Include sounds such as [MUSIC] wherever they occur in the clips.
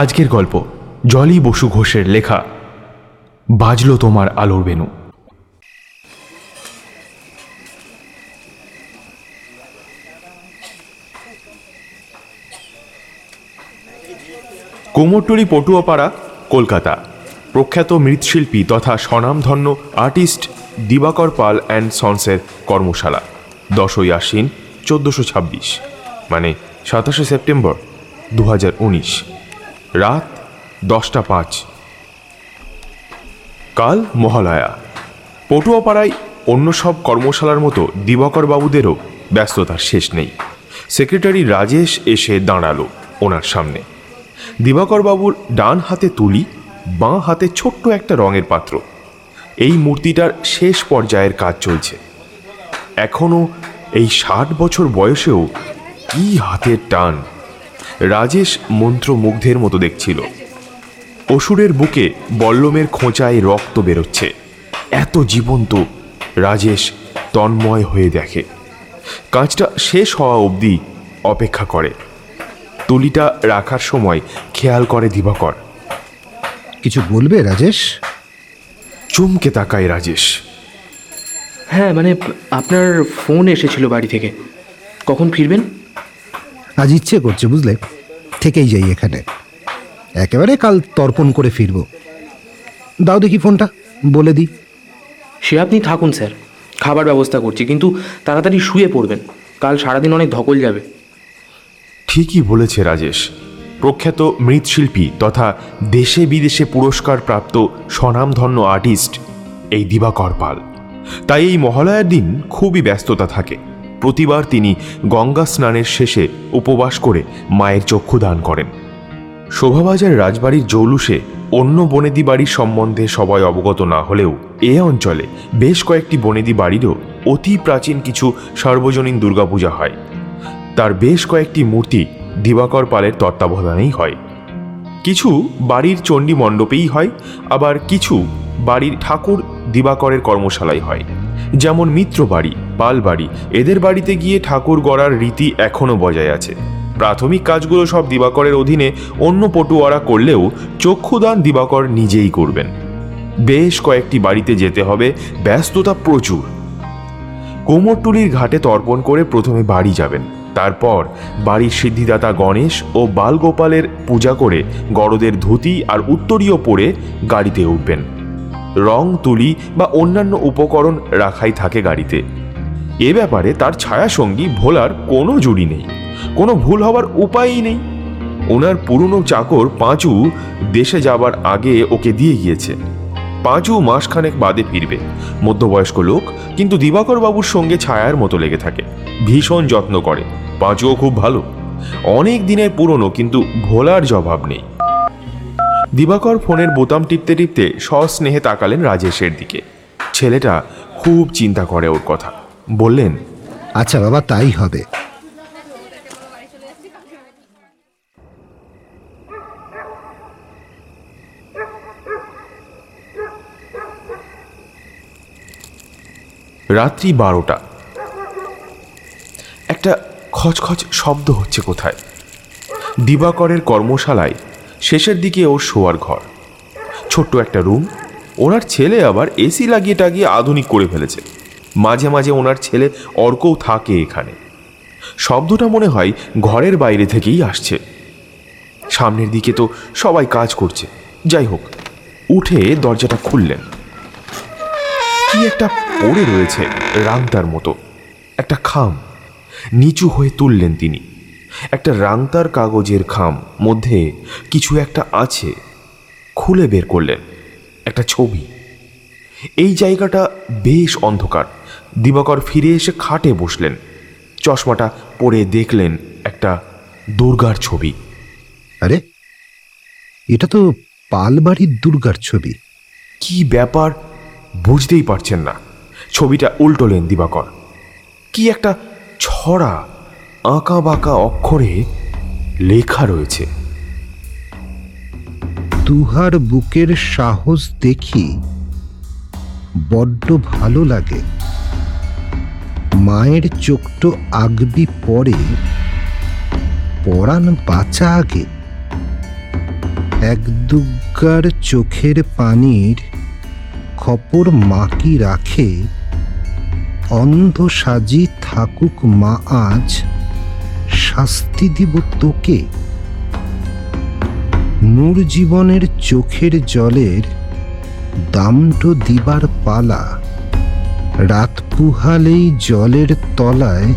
আজকের গল্প, জলি বসু ঘোষের লেখা, বাজলো তোমার আলোর বেনু কুমোরটুলি পটুয়াপাড়া, কলকাতা। প্রখ্যাত মৃৎশিল্পী তথা স্বনামধন্য আর্টিস্ট দিবাকর পাল অ্যান্ড সন্সের কর্মশালা, দশই আশ্বিন, চোদ্দোশো ছাব্বিশ মানে সাতাশে সেপ্টেম্বর দু হাজার উনিশ। রাত দশটা পাঁচ। কাল মহালয়া। পটুয়াপাড়ায় অন্য সব কর্মশালার মতো দিবাকর বাবুদেরও ব্যস্ততার শেষ নেই। সেক্রেটারি রাজেশ এসে দাঁড়াল ওনার সামনে। দিবাকর বাবুর ডান হাতে তুলি, বাঁ হাতে ছোট্ট একটা রঙের পাত্র। এই মূর্তিটার শেষ পর্যায়ের কাজ চলছে। এখনও এই ষাট বছর বয়সেও কি হাতের টান। রাজেশ মন্ত্রমুগ্ধের মতো দেখছিল। অসুরের বুকে বল্লমের খোঁচায় রক্ত বেরোচ্ছে। এত জীবন্ত রাজেশ তন্ময় হয়ে দেখে। কাজটা শেষ হওয়া অবধি অপেক্ষা করে। তুলিটা রাখার সময় খেয়াল করে দিবাকর। কিছু বলবে রাজেশ? চুমকে তাকায় রাজেশ। হ্যাঁ মানে আপনার ফোন এসেছিল বাড়ি থেকে। কখন ফিরবেন? আজ ইচ্ছে করছে বুঝলে? থেকেই যাই এখানে। একেবারে কাল তর্পণ করে ফিরব। দাও দেখি ফোনটা বলে দিই। সে আপনি থাকুন স্যার। খাবার ব্যবস্থা করছি কিন্তু তাড়াতাড়ি শুয়ে পড়বেন। কাল সারাদিন অনেক ধকল যাবে। ঠিকই বলেছে রাজেশ। প্রখ্যাত মৃৎশিল্পী তথা দেশে বিদেশে পুরস্কার প্রাপ্ত স্বনামধন্য আর্টিস্ট এই দিবাকর পাল। তাই এই মহালয়ার দিন খুবই ব্যস্ততা থাকে। প্রতিবার তিনি গঙ্গা স্নানের শেষে উপবাস করে মায়ের চক্ষু দান করেন। শোভাবাজার রাজবাড়ির জৌলুসে অন্য বনেদি বাড়ির সম্বন্ধে সবাই অবগত না হলেও এ অঞ্চলে বেশ কয়েকটি বনেদি বাড়িরও অতি প্রাচীন কিছু সার্বজনীন দুর্গাপূজা হয়। তার বেশ কয়েকটি মূর্তি দিবাকর পালের তত্ত্বাবধানেই হয়। কিছু বাড়ির চণ্ডী মণ্ডপেই হয়, আবার কিছু বাড়ির ঠাকুর দিবাকরের কর্মশালায় হয়। যেমন মিত্র বাড়ি, পাল বাড়ি, এদের বাড়িতে গিয়ে ঠাকুর গড়ার রীতি এখনও বজায় আছে। প্রাথমিক কাজগুলো সব দিবাকরের অধীনে অন্য পটুয়ারা করলেও চক্ষুদান দিবাকর নিজেই করবেন। বেশ কয়েকটি বাড়িতে যেতে হবে, ব্যস্ততা প্রচুর। কোমরটুলির ঘাটে তর্পণ করে প্রথমে বাড়ি যাবেন, তারপর বাড়ির সিদ্ধিদাতা গণেশ ও বালগোপালের পূজা করে গড়দের ধুতি আর উত্তরীয় পরে গাড়িতে উঠবেন। রং, তুলি বা অন্যান্য উপকরণ রাখাই থাকে গাড়িতে। এ ব্যাপারে তার ছায়াসঙ্গী ভোলার কোনো জুড়ি নেই। কোনো ভুল হবার উপায়ই নেই। ওনার পুরনো চাকর পাঁচু দেশে যাবার আগে ওকে দিয়ে গিয়েছে। পাঁচু মাসখানেক বাদে ফিরবে। মধ্যবয়স্ক লোক, কিন্তু দিবাকর বাবুর সঙ্গে ছায়ার মতো লেগে থাকে। ভীষণ যত্ন করে। পাঁচুও খুব ভালো। অনেক দিনের পুরনো, কিন্তু ভোলার জবাব নেই। দিবাকর ফোনের বোতাম টিপতে টিপতে সস্নেহে তাকালেন রাজেশের দিকে। ছেলেটা খুব চিন্তা করে ওর কথা। বললেন আচ্ছা বাবা তাই হবে। রাত্রি বারোটা। একটা খচখচ শব্দ হচ্ছে কোথায়। দিবাকরের কর্মশালায় শেষের দিকে ওর শোয়ার ঘর। ছোট্ট একটা রুম। ওনার ছেলে আবার এসি লাগিয়ে টাগিয়ে আধুনিক করে ফেলেছে। মাঝে মাঝে ওনার ছেলে অর্কও থাকে এখানে। শব্দটা মনে হয় ঘরের বাইরে থেকেই আসছে। সামনের দিকে তো সবাই কাজ করছে। যাই হোক, উঠে দরজাটা খুললেন। কি একটা পড়ে রয়েছে রাংতার মতো। একটা খাম। নিচু হয়ে তুললেন তিনি। একটা রাংতার কাগজের খাম মধ্যে কিছু একটা আছে। খুলে বের করলেন। একটা ছবি। এই জায়গাটা বেশ অন্ধকার। দিবাকর ফিরে এসে খাটে বসলেন। চশমাটা পরে দেখলেন একটা দুর্গার ছবি। আরে এটা তো পালবাড়ির দুর্গার ছবি। কি ব্যাপার? বুঝতেই পারছেন না। ছবিটা উল্টোলেন দিবাকর। কি একটা ছড়া। আঁকা বাঁকা অক্ষরে লেখা রয়েছে। তুহার বুকের সাহস দেখি বড্ড ভালো লাগে। মায়ের চোখটো আগবি পরে পরাণ বাঁচা আগে। এক দুগ্গার চোখের পানির খপর মাকি রাখে, অন্ধ সাজি থাকুক মা আজ। শাস্তি দিব তোকে। নূর জীবনের চোখের জলের দামটো দিবার পালা রাত পুহালেই জলের তলায়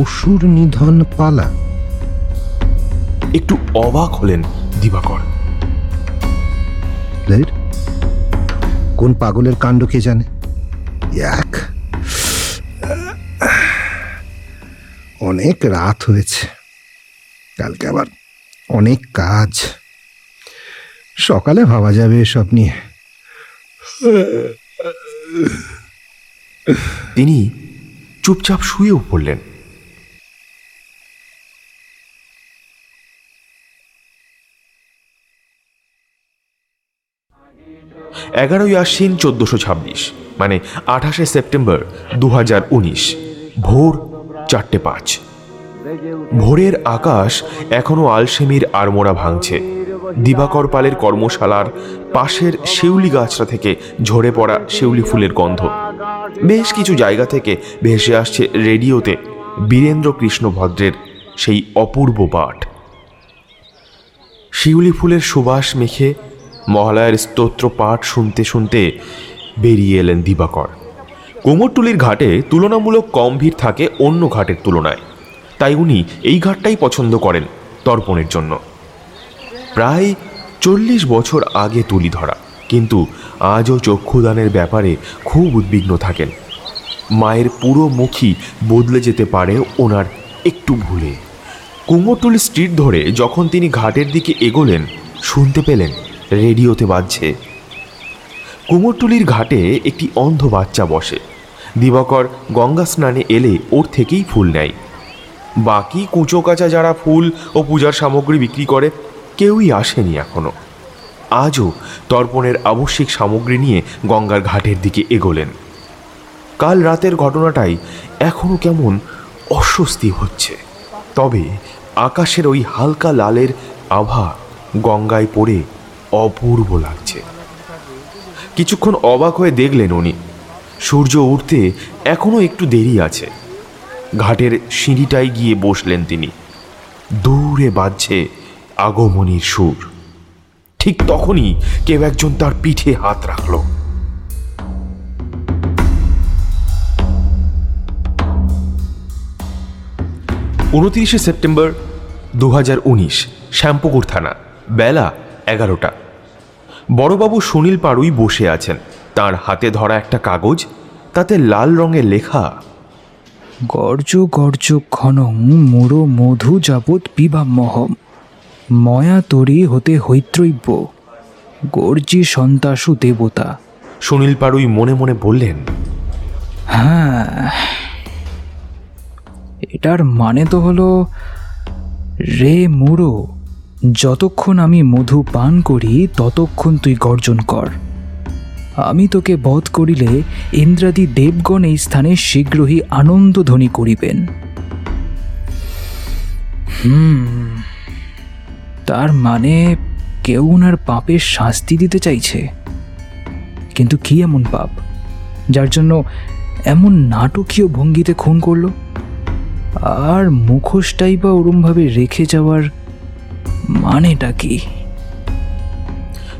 অসুর নিধন পালা। একটু অবাক হলেন দিবাকর। কোন পাগলের কাণ্ড কে জানে? এক অনেক রাত হয়েছে। কালকে আবার অনেক কাজ। সকালে ভাবা যাবে এসব নিয়ে। তিনি চুপচাপ শুয়েও পড়লেন। এগারোই আশ্বিন চোদ্দশো ছাব্বিশ মানে আঠাশে সেপ্টেম্বর দু হাজার উনিশ, ভোর চারটে পাঁচ। ভোরের আকাশ এখনও আলসেমির আড়মোড়া ভাঙছে। দিবাকর পালের কর্মশালার পাশের শিউলি গাছটা থেকে ঝরে পড়া শিউলি ফুলের গন্ধ। বেশ কিছু জায়গা থেকে ভেসে আসছে রেডিওতে বীরেন্দ্র কৃষ্ণ ভদ্রের সেই অপূর্ব পাঠ। শিউলি ফুলের সুবাস মেখে মহালয়ার স্তোত্র পাঠ শুনতে শুনতে বেরিয়ে এলেন দিবাকর। কোমরটুলির ঘাটে তুলনামূলক কম ভিড় থাকে অন্য ঘাটের তুলনায়। তাই উনি এই ঘাটটাই পছন্দ করেন তর্পণের জন্য। প্রায় চল্লিশ বছর আগে তুলি ধরা, কিন্তু আজও চক্ষুদানের ব্যাপারে খুব উদ্বিগ্ন থাকেন। মায়ের পুরো মুখই বদলে যেতে পারে ওনার একটু ভুলে। কুমোরটুলি স্ট্রিট ধরে যখন তিনি ঘাটের দিকে এগোলেন, শুনতে পেলেন, রেডিওতে বাজছে। কুমোরটুলির ঘাটে একটি অন্ধ বাচ্চা বসে। দিবাকর গঙ্গা স্নানে এলে ওর থেকেই ফুল নেয়। বাকি কুঁচো কাচা যারা ফুল ও পূজার সামগ্রী বিক্রি করে, কেউই আসেনি এখনও। আজও তর্পণের আবশ্যিক সামগ্রী নিয়ে গঙ্গার ঘাটের দিকে এগোলেন। কাল রাতের ঘটনাটাই এখনও কেমন অস্বস্তি হচ্ছে। তবে আকাশের ওই হালকা লালের আভা গঙ্গায় পড়ে অপূর্ব লাগছে। কিছুক্ষণ অবাক হয়ে দেখলেন উনি। সূর্য উঠতে এখনও একটু দেরি আছে। ঘাটের সিঁড়িটায় গিয়ে বসলেন তিনি। দূরে বাজছে আগমনীর সুর। ঠিক তখনই কেউ একজন তার পিঠে হাত রাখল। উনত্রিশে সেপ্টেম্বর দু হাজার উনিশ, শ্যামপুকুর থানা, বেলা এগারোটা। বড়বাবু সুনীল পাড়ুই বসে আছেন। তার হাতে ধরা একটা কাগজ তাতে লাল রঙের লেখা গর্জ গর্জ ঘনং মোর মধু যাবৎ পিবামহম ময়া তরি হতে হৈত্রৈব্য গর্জি সন্তাসু দেবতা। সুনীল পাড়ুই মনে মনে বললেন হ্যাঁ এটার মানে তো হলো রে মুড়ো যতক্ষণ আমি মধু পান করি ততক্ষণ তুই গর্জন কর। আমি তোকে বধ করিলে ইন্দ্রাদি দেবগণ এই স্থানে শীঘ্রই আনন্দধ্বনি করিবেন। হুম, তার মানে কেউ ওনার পাপের শাস্তি দিতে চাইছে। কিন্তু কি এমন পাপ, যার জন্য এমন নাটকীয় ভঙ্গিতে খুন করল? আর মুখোশটাই বা ওরমভাবে রেখে যাওয়ার মানেটা কি?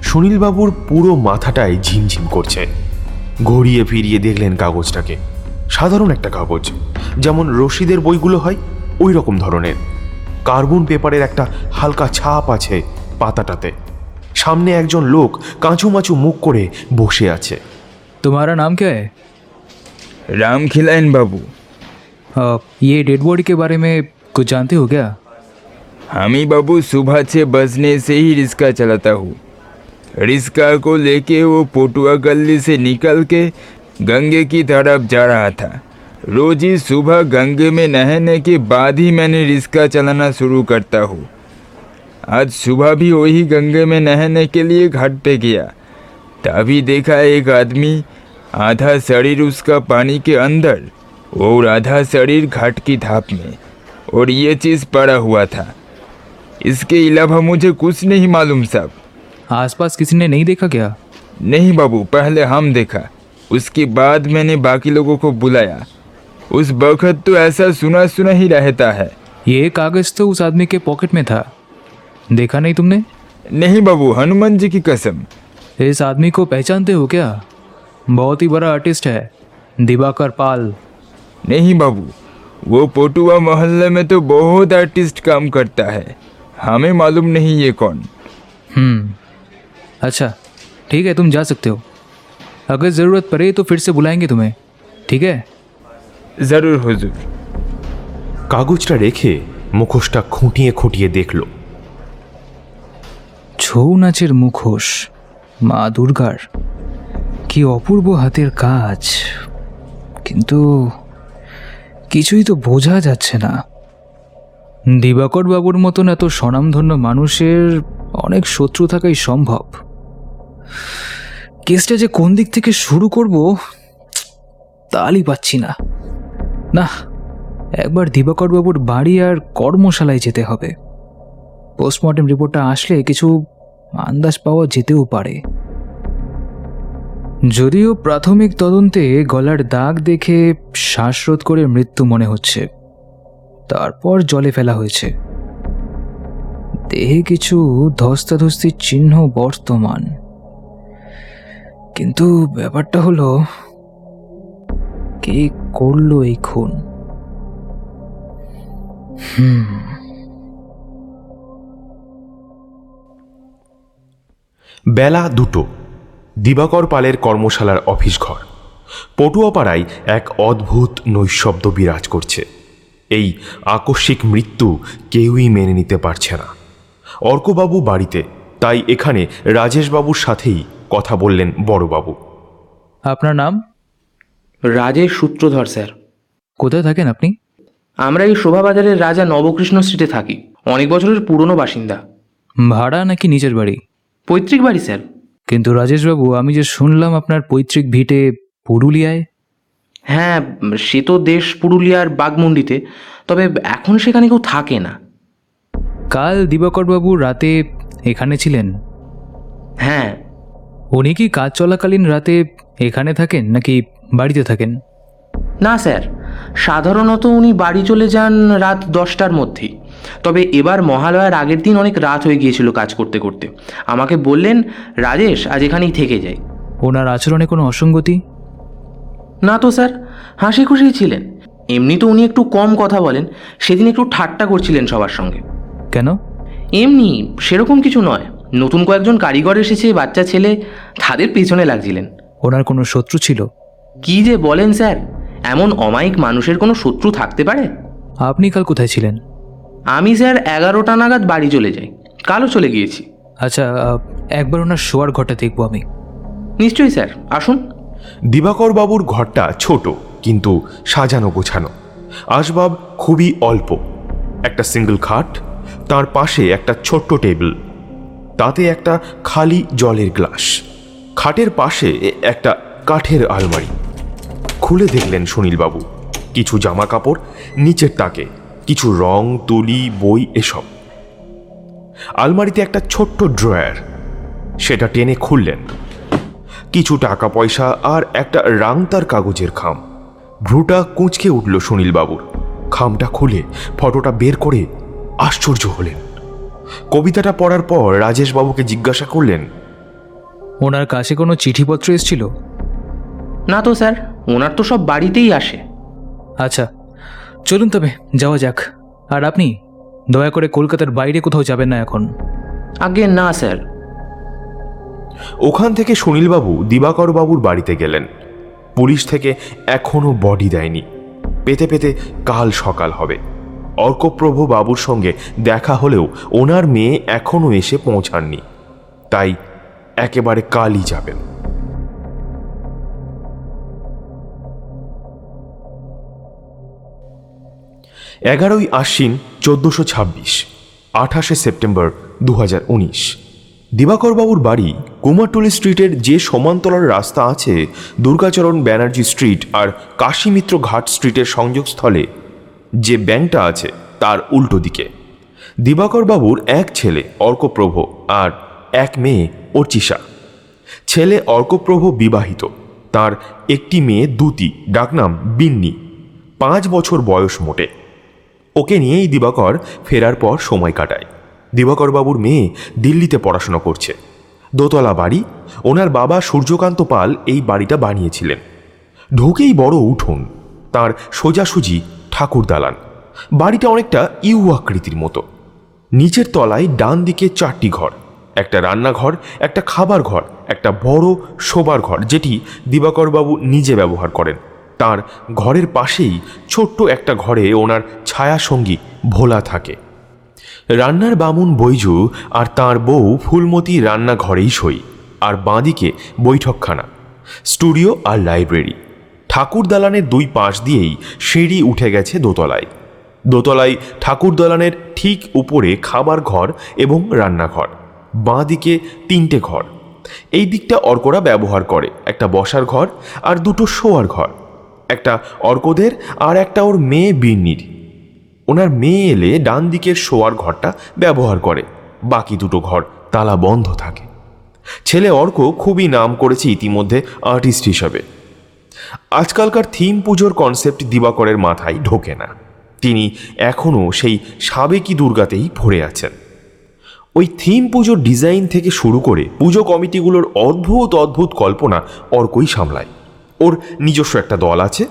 সুনীলবাবুর পুরো মাথাটাই ঝিমঝিম করছে ঘুরিয়ে ফিরিয়ে দেখলেন কাগজটাকে সাধারণ একটা কাগজ যেমন রশিদের বইগুলো হয় ওই রকম ধরনের কার্বন পেপারের একটা হালকা ছাপ আছে পাতাটাতে সামনে একজন লোক কাঁচুমাচু মুখ করে বসে আছে तुम्हारा नाम क्या है राम खिलाइन बाबू अ, ये डेड बॉडी के बारे में कुछ जानते हो क्या हम ही बाबू सुबह से बसने से ही रिस्का चलाता हूँ रिस्का को लेके वो पोटुआ गली से निकल के गंगे की तरफ़ जा रहा था। रोज ही सुबह गंगे में नहाने के बाद ही मैंने रिस्का चलाना शुरू करता हूँ। आज सुबह भी वही गंगे में नहाने के लिए घाट पे गया। तभी देखा एक आदमी आधा शरीर उसका पानी के अंदर और आधा शरीर घाट की धाप में और ये चीज़ पड़ा हुआ था। इसके अलावा मुझे कुछ नहीं मालूम साहब। आसपास किसी ने नहीं देखा क्या? नहीं बाबू पहले हम देखा। उसके बाद मैंने बाकी लोगों को बुलाया। उस वक्त तो ऐसा सुना सुना ही रहता है। ये कागज़ तो उस आदमी के पॉकेट में था। देखा नहीं तुमने? नहीं बाबू हनुमान जी की कसम। इस आदमी को पहचानते हो क्या? बहुत ही बड़ा आर्टिस्ट है दिवाकर पाल। नहीं बाबू वो पोटुआ मोहल्ले में तो बहुत आर्टिस्ट काम करता है। हमें मालूम नहीं ये कौन। हम्म। अच्छा ठीक है तुम जा सकते हो अगर ज़रूरत पड़े तो फिर से बुलाएंगे तुम्हें ठीक है ज़रूर हुजूर কাগজটা রেখে মুখোশটা খুঁটিয়ে খুঁটিয়ে দেখল ছৌ নাচের মুখোশ মা দুর্গার কি অপূর্ব হাতের কাজ কিন্তু কিছুই তো বোঝা যাচ্ছে না দিবাকর বাবুর মতন এত স্বনামধন্য মানুষের অনেক শত্রু থাকাই সম্ভব কেসটা যে কোন দিক থেকে শুরু করব তালই পাচ্ছি না। না, একবার দিবাকর বাবুর বাড়ি আর কর্মশালায় যেতে হবে। পোস্টমর্টেম রিপোর্টটা আসলে কিছু আন্দাজ পাওয়া যেতেও পারে। যদিও প্রাথমিক তদন্তে গলার দাগ দেখে শ্বাসরোধ করে মৃত্যু মনে হচ্ছে, তারপর জলে ফেলা হয়েছে। দেহে কিছু ধস্তাধস্তির চিহ্ন বর্তমান। কিন্তু ব্যাপারটা হলো, কে করল এই খুন? হুম। বেলা দুটো, দিবাকর পালের কর্মশালার অফিস ঘর। পটুয়াপাড়ায় এক অদ্ভুত নৈশব্দ বিরাজ করছে। এই আকস্মিক মৃত্যু কেউই মেনে নিতে পারছে না। অর্কবাবু বাড়িতে, তাই এখানে রাজেশবাবুর সাথেই কথা বললেন বড়বাবু। আপনার নাম? রাজেশ সূত্রধর স্যার। কোথায় থাকেন আপনি? আমরা এই শোভাবাজারের রাজা নবকৃষ্ণ স্ট্রিটে থাকি। অনেক বছরের পুরনো বাসিন্দা। ভাড়া নাকি নিজের বাড়ি? পৈতৃক বাড়ি স্যার। কিন্তু রাজেশবাবু আমি যে শুনলাম আপনার পৈতৃক ভিটে পুরুলিয়ায়। হ্যাঁ সে তো দেশ পুরুলিয়ার বাগমুন্ডিতে তবে এখন সেখানে কেউ থাকে না। কাল দিবাকরবাবু রাতে এখানে ছিলেন। হ্যাঁ উনি কি কাজ চলাকালীন রাতে এখানে থাকেন নাকি বাড়িতে থাকেন? না স্যার। সাধারণত উনি বাড়ি চলে যান রাত দশটার মধ্যেই। তবে এবার মহালয়ার আগের দিন অনেক রাত হয়ে গিয়েছিল কাজ করতে করতে। আমাকে বললেন রাজেশ আজ এখানেই থেকে যাই। ওনার আচরণে কোনো অসঙ্গতি? না তো স্যার। হাসি খুশি ছিলেন। এমনি তো উনি একটু কম কথা বলেন। সেদিন একটু ঠাট্টা করছিলেন সবার সঙ্গে। কেন? এমনি সেরকম কিছু নয়। নতুন কয়েকজন কারিগর এসেছে বাচ্চা ছেলে তাদের পেছনে লাগছিলেন। ওনার কোনো শত্রু ছিল? কি যে বলেন স্যার এমন অমায়িক মানুষের কোনো শত্রু থাকতে পারে? আপনি কাল কোথায় ছিলেন? আমি স্যার এগারোটা নাগাদ বাড়ি চলে যাই কালও চলে গিয়েছি। আচ্ছা একবার ওনার শোয়ার ঘরটা দেখব আমি। নিশ্চয়ই স্যার আসুন। দিবাকর বাবুর ঘরটা ছোট কিন্তু সাজানো গোছানো। আসবাব খুবই অল্প। একটা সিঙ্গেল খাট তার পাশে একটা ছোট্ট টেবিল। তাতে একটা খালি জলের গ্লাস। খাটের পাশে একটা কাঠের আলমারি। খুলে দেখলেন সুনীলবাবু। কিছু জামা কাপড় নিচের তাকে, কিছু রং, তুলি, বই এসব। আলমারিতে একটা ছোট্ট ড্রয়ার। সেটা টেনে খুললেন। কিছু টাকা পয়সা আর একটা রাংতার কাগজের খাম। ভ্রুটা কুঁচকে উঠল সুনীলবাবুর। খামটা খুলে ফটোটা বের করে আশ্চর্য হলেন। কবিতাটা পড়ার পর রাজেশবাবুকে জিজ্ঞাসা করলেন ওনার কাছে কোনো চিঠিপত্র এসেছিল? না তো স্যার ওনার তো সব বাড়িতেই আসে। আচ্ছা চলুন তবে যাওয়া যাক। আর আপনি দয়া করে কলকাতার বাইরে কোথাও যাবেন না এখন। আগে না স্যার। ওখান থেকে সুনীলবাবু দিবাকর বাবুর বাড়িতে গেলেন। পুলিশ থেকে এখনও বডি দেয়নি। পেতে পেতে কাল সকাল হবে। অর্কপ্রভ বাবুর সঙ্গে দেখা হলেও ওনার মেয়ে এখনও এসে পৌঁছাননি। তাই একেবারে কালই যাবেন। এগারোই আশ্বিন চোদ্দোশো ছাব্বিশ, আঠাশে সেপ্টেম্বর দু হাজার উনিশ দিবাকরবাবুর বাড়ি কুমারটুলি স্ট্রিটের যে সমান্তরাল রাস্তা আছে, দুর্গাচরণ ব্যানার্জি স্ট্রিট আর কাশীমিত্র ঘাট স্ট্রিটের সংযোগস্থলে যে ব্যাংকটা আছে, তার উল্টো দিকে। দিবাকর বাবুর এক ছেলে অর্কপ্রভ আর এক মেয়ে অর্চিষা। ছেলে অর্কপ্রভ বিবাহিত, তার একটি মেয়ে দুতি, ডাকনাম বিন্নি, পাঁচ বছর বয়স মোটে। ওকে নিয়েই দিবাকর ফেরার পর সময় কাটায়। দিবাকর বাবুর মেয়ে দিল্লিতে পড়াশোনা করছে। দোতলা বাড়ি, ওনার বাবা সূর্যকান্ত পাল এই বাড়িটা বানিয়েছিলেন। ঢুকেই বড় উঠোন, তার সোজাসুজি ঠাকুর দালান। বাড়িটা অনেকটা ইউ আকৃতির মতো। নিচের তলায় ডান দিকে চারটি ঘর। একটা রান্নাঘর, একটা খাবার ঘর, একটা বড় শোবার ঘর, যেটি দিবাকরবাবু নিজে ব্যবহার করেন। তার ঘরের পাশেই ছোট্ট একটা ঘরে ওনার ছায়াসঙ্গী ভোলা থাকে। রান্নার বামুন বৈজু আর তার বউ ফুলমতি রান্নাঘরেই সই, আর বাঁদিকে বৈঠকখানা। স্টুডিও আর লাইব্রেরি। ঠাকুর দালানের দুই পাশ দিয়েই সিঁড়ি উঠে গেছে দোতলায়। দোতলায় ঠাকুর দালানের ঠিক উপরে খাবার ঘর এবং রান্নাঘর বাঁ দিকে তিনটে ঘর। এই দিকটা অর্করা ব্যবহার করে, একটা বসার ঘর আর দুটো শোয়ার ঘর। একটা অর্কদের আর একটা ওর মেয়ে বিন্নির ওনার মেয়ে এলে ডান দিকের শোয়ার ঘরটা ব্যবহার করে, বাকি দুটো ঘর তালা বন্ধ থাকে। ছেলে অর্ক খুবই নাম করেছে ইতিমধ্যে আর্টিস্ট হিসাবে। আজকালকার থিম পুজোর কনসেপ্ট দিবাকরের মাথায় ঢোকে না। তিনি এখনও সেই সাবেকি দুর্গাতেই ভরে আছেন। ওই থিম পুজোর ডিজাইন থেকে শুরু করে পুজো কমিটিগুলোর অদ্ভুত অদ্ভুত কল্পনা অর্কই সামলায়। ওর নিজস্ব একটা দল আছে।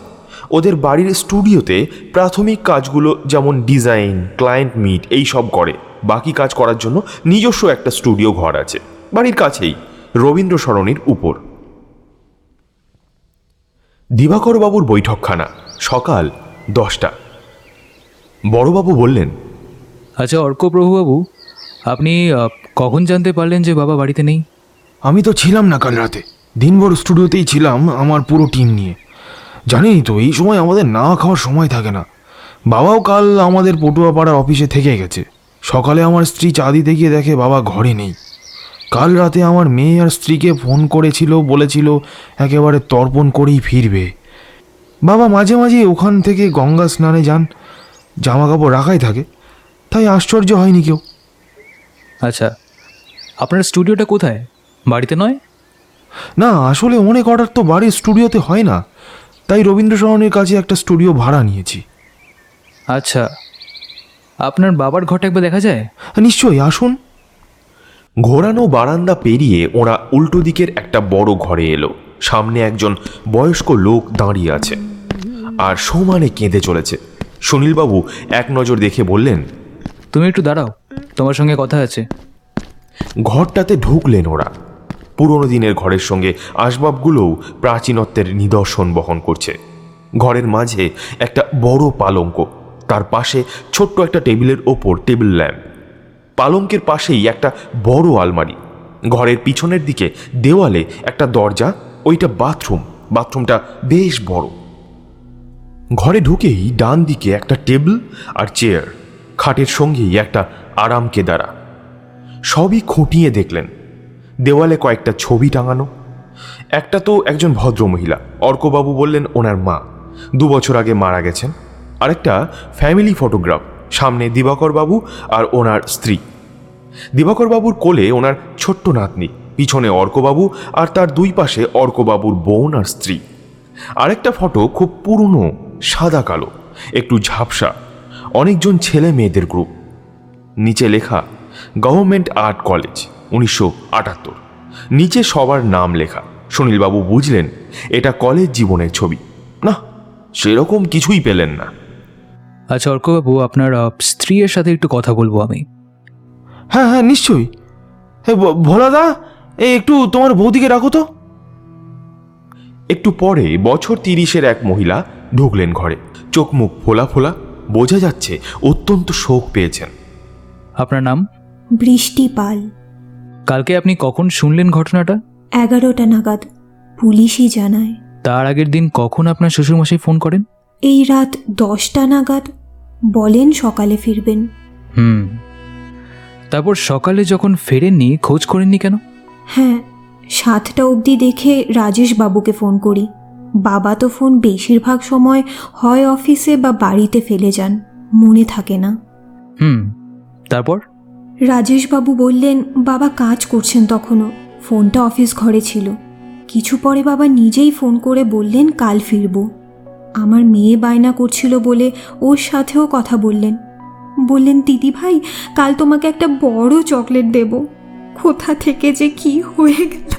ওদের বাড়ির স্টুডিওতে প্রাথমিক কাজগুলো যেমন ডিজাইন, ক্লায়েন্ট মিট এই সব করে। বাকি কাজ করার জন্য নিজস্ব একটা স্টুডিও ঘর আছে। বাড়ির কাছেই রবীন্দ্র সরণির উপর। দিবাকর বাবুর বৈঠকখানা সকাল দশটা। বড়বাবু বললেন আচ্ছা অর্কপ্রভুবাবু আপনি কখন জানতে পারলেন যে বাবা বাড়িতে নেই? আমি তো ছিলাম না কাল রাতে। দিনভর স্টুডিওতেই ছিলাম আমার পুরো টিম নিয়ে। জানেনই তো এই সময় আমাদের না খাওয়ার সময় থাকে না। বাবাও কাল আমাদের পটুয়াপাড়ার অফিসে থেকে গেছে। সকালে আমার স্ত্রী চা দিতে গিয়ে দেখে বাবা ঘরে নেই। কাল রাতে আমার মেয়ে আর স্ত্রীকে ফোন করেছিল বলেছিল একেবারে তর্পণ করেই ফিরবে। বাবা মাঝে মাঝে ওখান থেকে গঙ্গা স্নানে যান। জামা কাপড় রাখাই থাকে। তাই আশ্চর্য হয়নি কেউ। আচ্ছা আপনার স্টুডিওটা কোথায়? বাড়িতে নয়? না আসলে অনেক অর্ডার তো বাড়ির স্টুডিওতে হয় না। তাই রবীন্দ্র সরণের কাছে একটা স্টুডিও ভাড়া নিয়েছি। আচ্ছা আপনার বাবার ঘরটা একবার দেখা যায়? নিশ্চয়ই আসুন। ঘোরানো বারান্দা পেরিয়ে ওরা উল্টো দিকের একটা বড় ঘরে এলো। সামনে একজন বয়স্ক লোক দাঁড়িয়ে আছে আর সমানে কেঁদে চলেছে। সুনীলবাবু এক নজর দেখে বললেন তুমি একটু দাঁড়াও তোমার সঙ্গে কথা আছে। ঘরটাতে ঢুকলেন ওরা। পুরনো দিনের ঘরের সঙ্গে আসবাবগুলোও প্রাচীনত্বের নিদর্শন বহন করছে। ঘরের মাঝে একটা বড় পালঙ্ক তার পাশে ছোট্ট একটা টেবিলের ওপর টেবিল ল্যাম্প। পালঙ্কের পাশেই একটা বড় আলমারি। ঘরের পিছনের দিকে দেওয়ালে একটা দরজা, ওইটা বাথরুম। বাথরুমটা বেশ বড়। ঘরে ঢুকেই ডান দিকে একটা টেবিল আর চেয়ার, খাটের সঙ্গেই একটা আরাম কেদারা। সবই খুঁটিয়ে দেখলেন। দেওয়ালে কয়েকটা ছবি টাঙানো। একটা তো একজন ভদ্রমহিলা। অর্কবাবু বললেন, ওনার মা। দু বছর আগে মারা গেছেন। আরেকটা, ফ্যামিলি ফটোগ্রাফ। সামনে দিবাকর বাবু আর ওনার স্ত্রী। দিবাকর বাবুর কোলে ওনার ছোট্ট নাতনি, পিছনে অর্কবাবু আর তার দুই পাশে অর্কবাবুর বোন আর স্ত্রী। আরেকটা ফটো খুব পুরনো, সাদা কালো, একটু ঝাপসা। অনেকজন ছেলে মেয়েদের গ্রুপ নিচে লেখা গভর্নমেন্ট আর্ট কলেজ উনিশশো আটাত্তর। নিচে সবার নাম লেখা। সুনীলবাবু বুঝলেন, এটা কলেজ জীবনের ছবি। না সেরকম কিছুই পেলেন না। আচ্ছা অর্কবাবু, আপনার স্ত্রীর সাথে একটু কথা বলব আমি। হ্যাঁ হ্যাঁ নিশ্চয়ই। হে ভোলাদা এই একটু তোমার বৌদিকে রাখো তো। একটু পরে বছর তিরিশের এক মহিলা ঢুকলেন ঘরে। চোখ মুখ ফোলা ফোলা বোঝা যাচ্ছে অত্যন্ত শোক পেয়েছেন। আপনার নাম? বৃষ্টি পাল কালকে আপনি কখন শুনলেন ঘটনাটা? এগারোটা নাগাদ পুলিশই জানায়। তার আগের দিন কখন আপনার শ্বশুরমশাই ফোন করেন? এই রাত দশটা নাগাদ বলেন সকালে ফিরবেন। হুম তারপর সকালে যখন ফেরেননি খোঁজ করেননি কেন? হ্যাঁ সাতটা অবধি দেখে রাজেশ বাবুকে ফোন করি। বাবা তো ফোন বেশিরভাগ সময় হয় অফিসে বা বাড়িতে ফেলে যান মনে থাকে না। হুম তারপর? রাজেশবাবু বললেন বাবা কাজ করছেন তখনও ফোনটা অফিস ঘরে ছিল। কিছু পরে বাবা নিজেই ফোন করে বললেন কাল ফিরব। আমার মেয়ে বায়না করছিল বলে ওর সাথেও কথা বললেন। বললেন দিদি ভাই কাল তোমাকে একটা বড় চকলেট দেব। কোথা থেকে যে কি হয়ে গেল?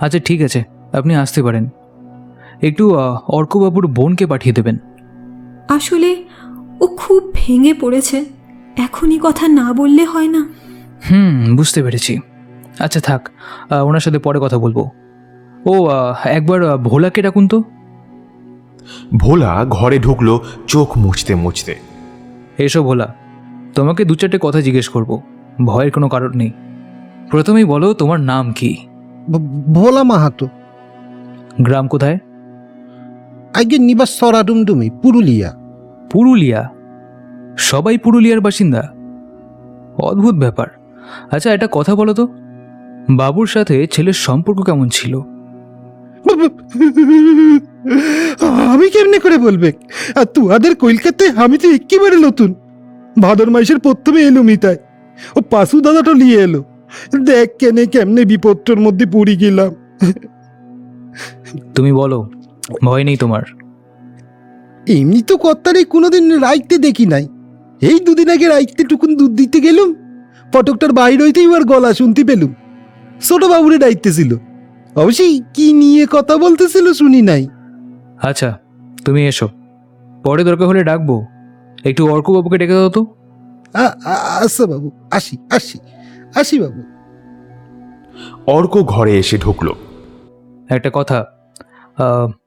আচ্ছা ঠিক আছে আপনি আসতে পারেন। একটু অর্কবাবুর বোনকে পাঠিয়ে দেবেন। আসলে ও খুব ভেঙে পড়েছে। এখনই কথা না বললে হয় না। হুম বুঝতে পেরেছি। আচ্ছা থাক ওনার সাথে পরে কথা বলব। ও একবার ভোলাকে ডাকুন তো। ভোলা ঘরে ঢুকলো চোখ মুছতে মুছতে। এসো ভোলা তোমাকে দু চারটে কথা জিজ্ঞেস করব ভয়ের কোনো কারণ নেই। প্রথমেই বলো তোমার নাম কি? ভোলা মাহাতো। গ্রাম কোথায়? আগে নিবাস সরাডুমডুমি পুরুলিয়া। পুরুলিয়া? সবাই পুরুলিয়ার বাসিন্দা? অদ্ভুত ব্যাপার। আচ্ছা একটা কথা বলো তো। বাবুর সাথে ছেলের সম্পর্ক কেমন ছিল? [LAUGHS] আমি কেমনে করে বলবে? আর তুয়াদের কলকাতায় আমি তো একেবারে নতুন। ভাদর মাসের প্রথমে এলো মিতায় ও পাশু দাদাটা নিয়ে এলো। দেখ কেনে কেমনে বিপত্তর মধ্যে পড়ে গেলাম। তুমি বলো ভয় নেই তোমার। এমনি তো কর্তারে কোনোদিন রাইতে দেখি নাই। এই দুদিন আগে রাইতে টুকুন দুধ দিতে গেলুম। ফটকটার বাইর হইতেই ওর গলা শুনতে পেলুম। ছোট বাবুরে ডাইতেছিল। অবশ্যই কি নিয়ে কথা বলতেছিল শুনি নাই। আচ্ছা তুমি এসো। পরে দরকার হলে ডাকবো। একটু অর্কবাবুকে ডেকে দাও তো। আচ্ছা বাবু আসি আসি আসি বাবু। অর্ক ঘরে এসে ঢুকলো। একটা কথা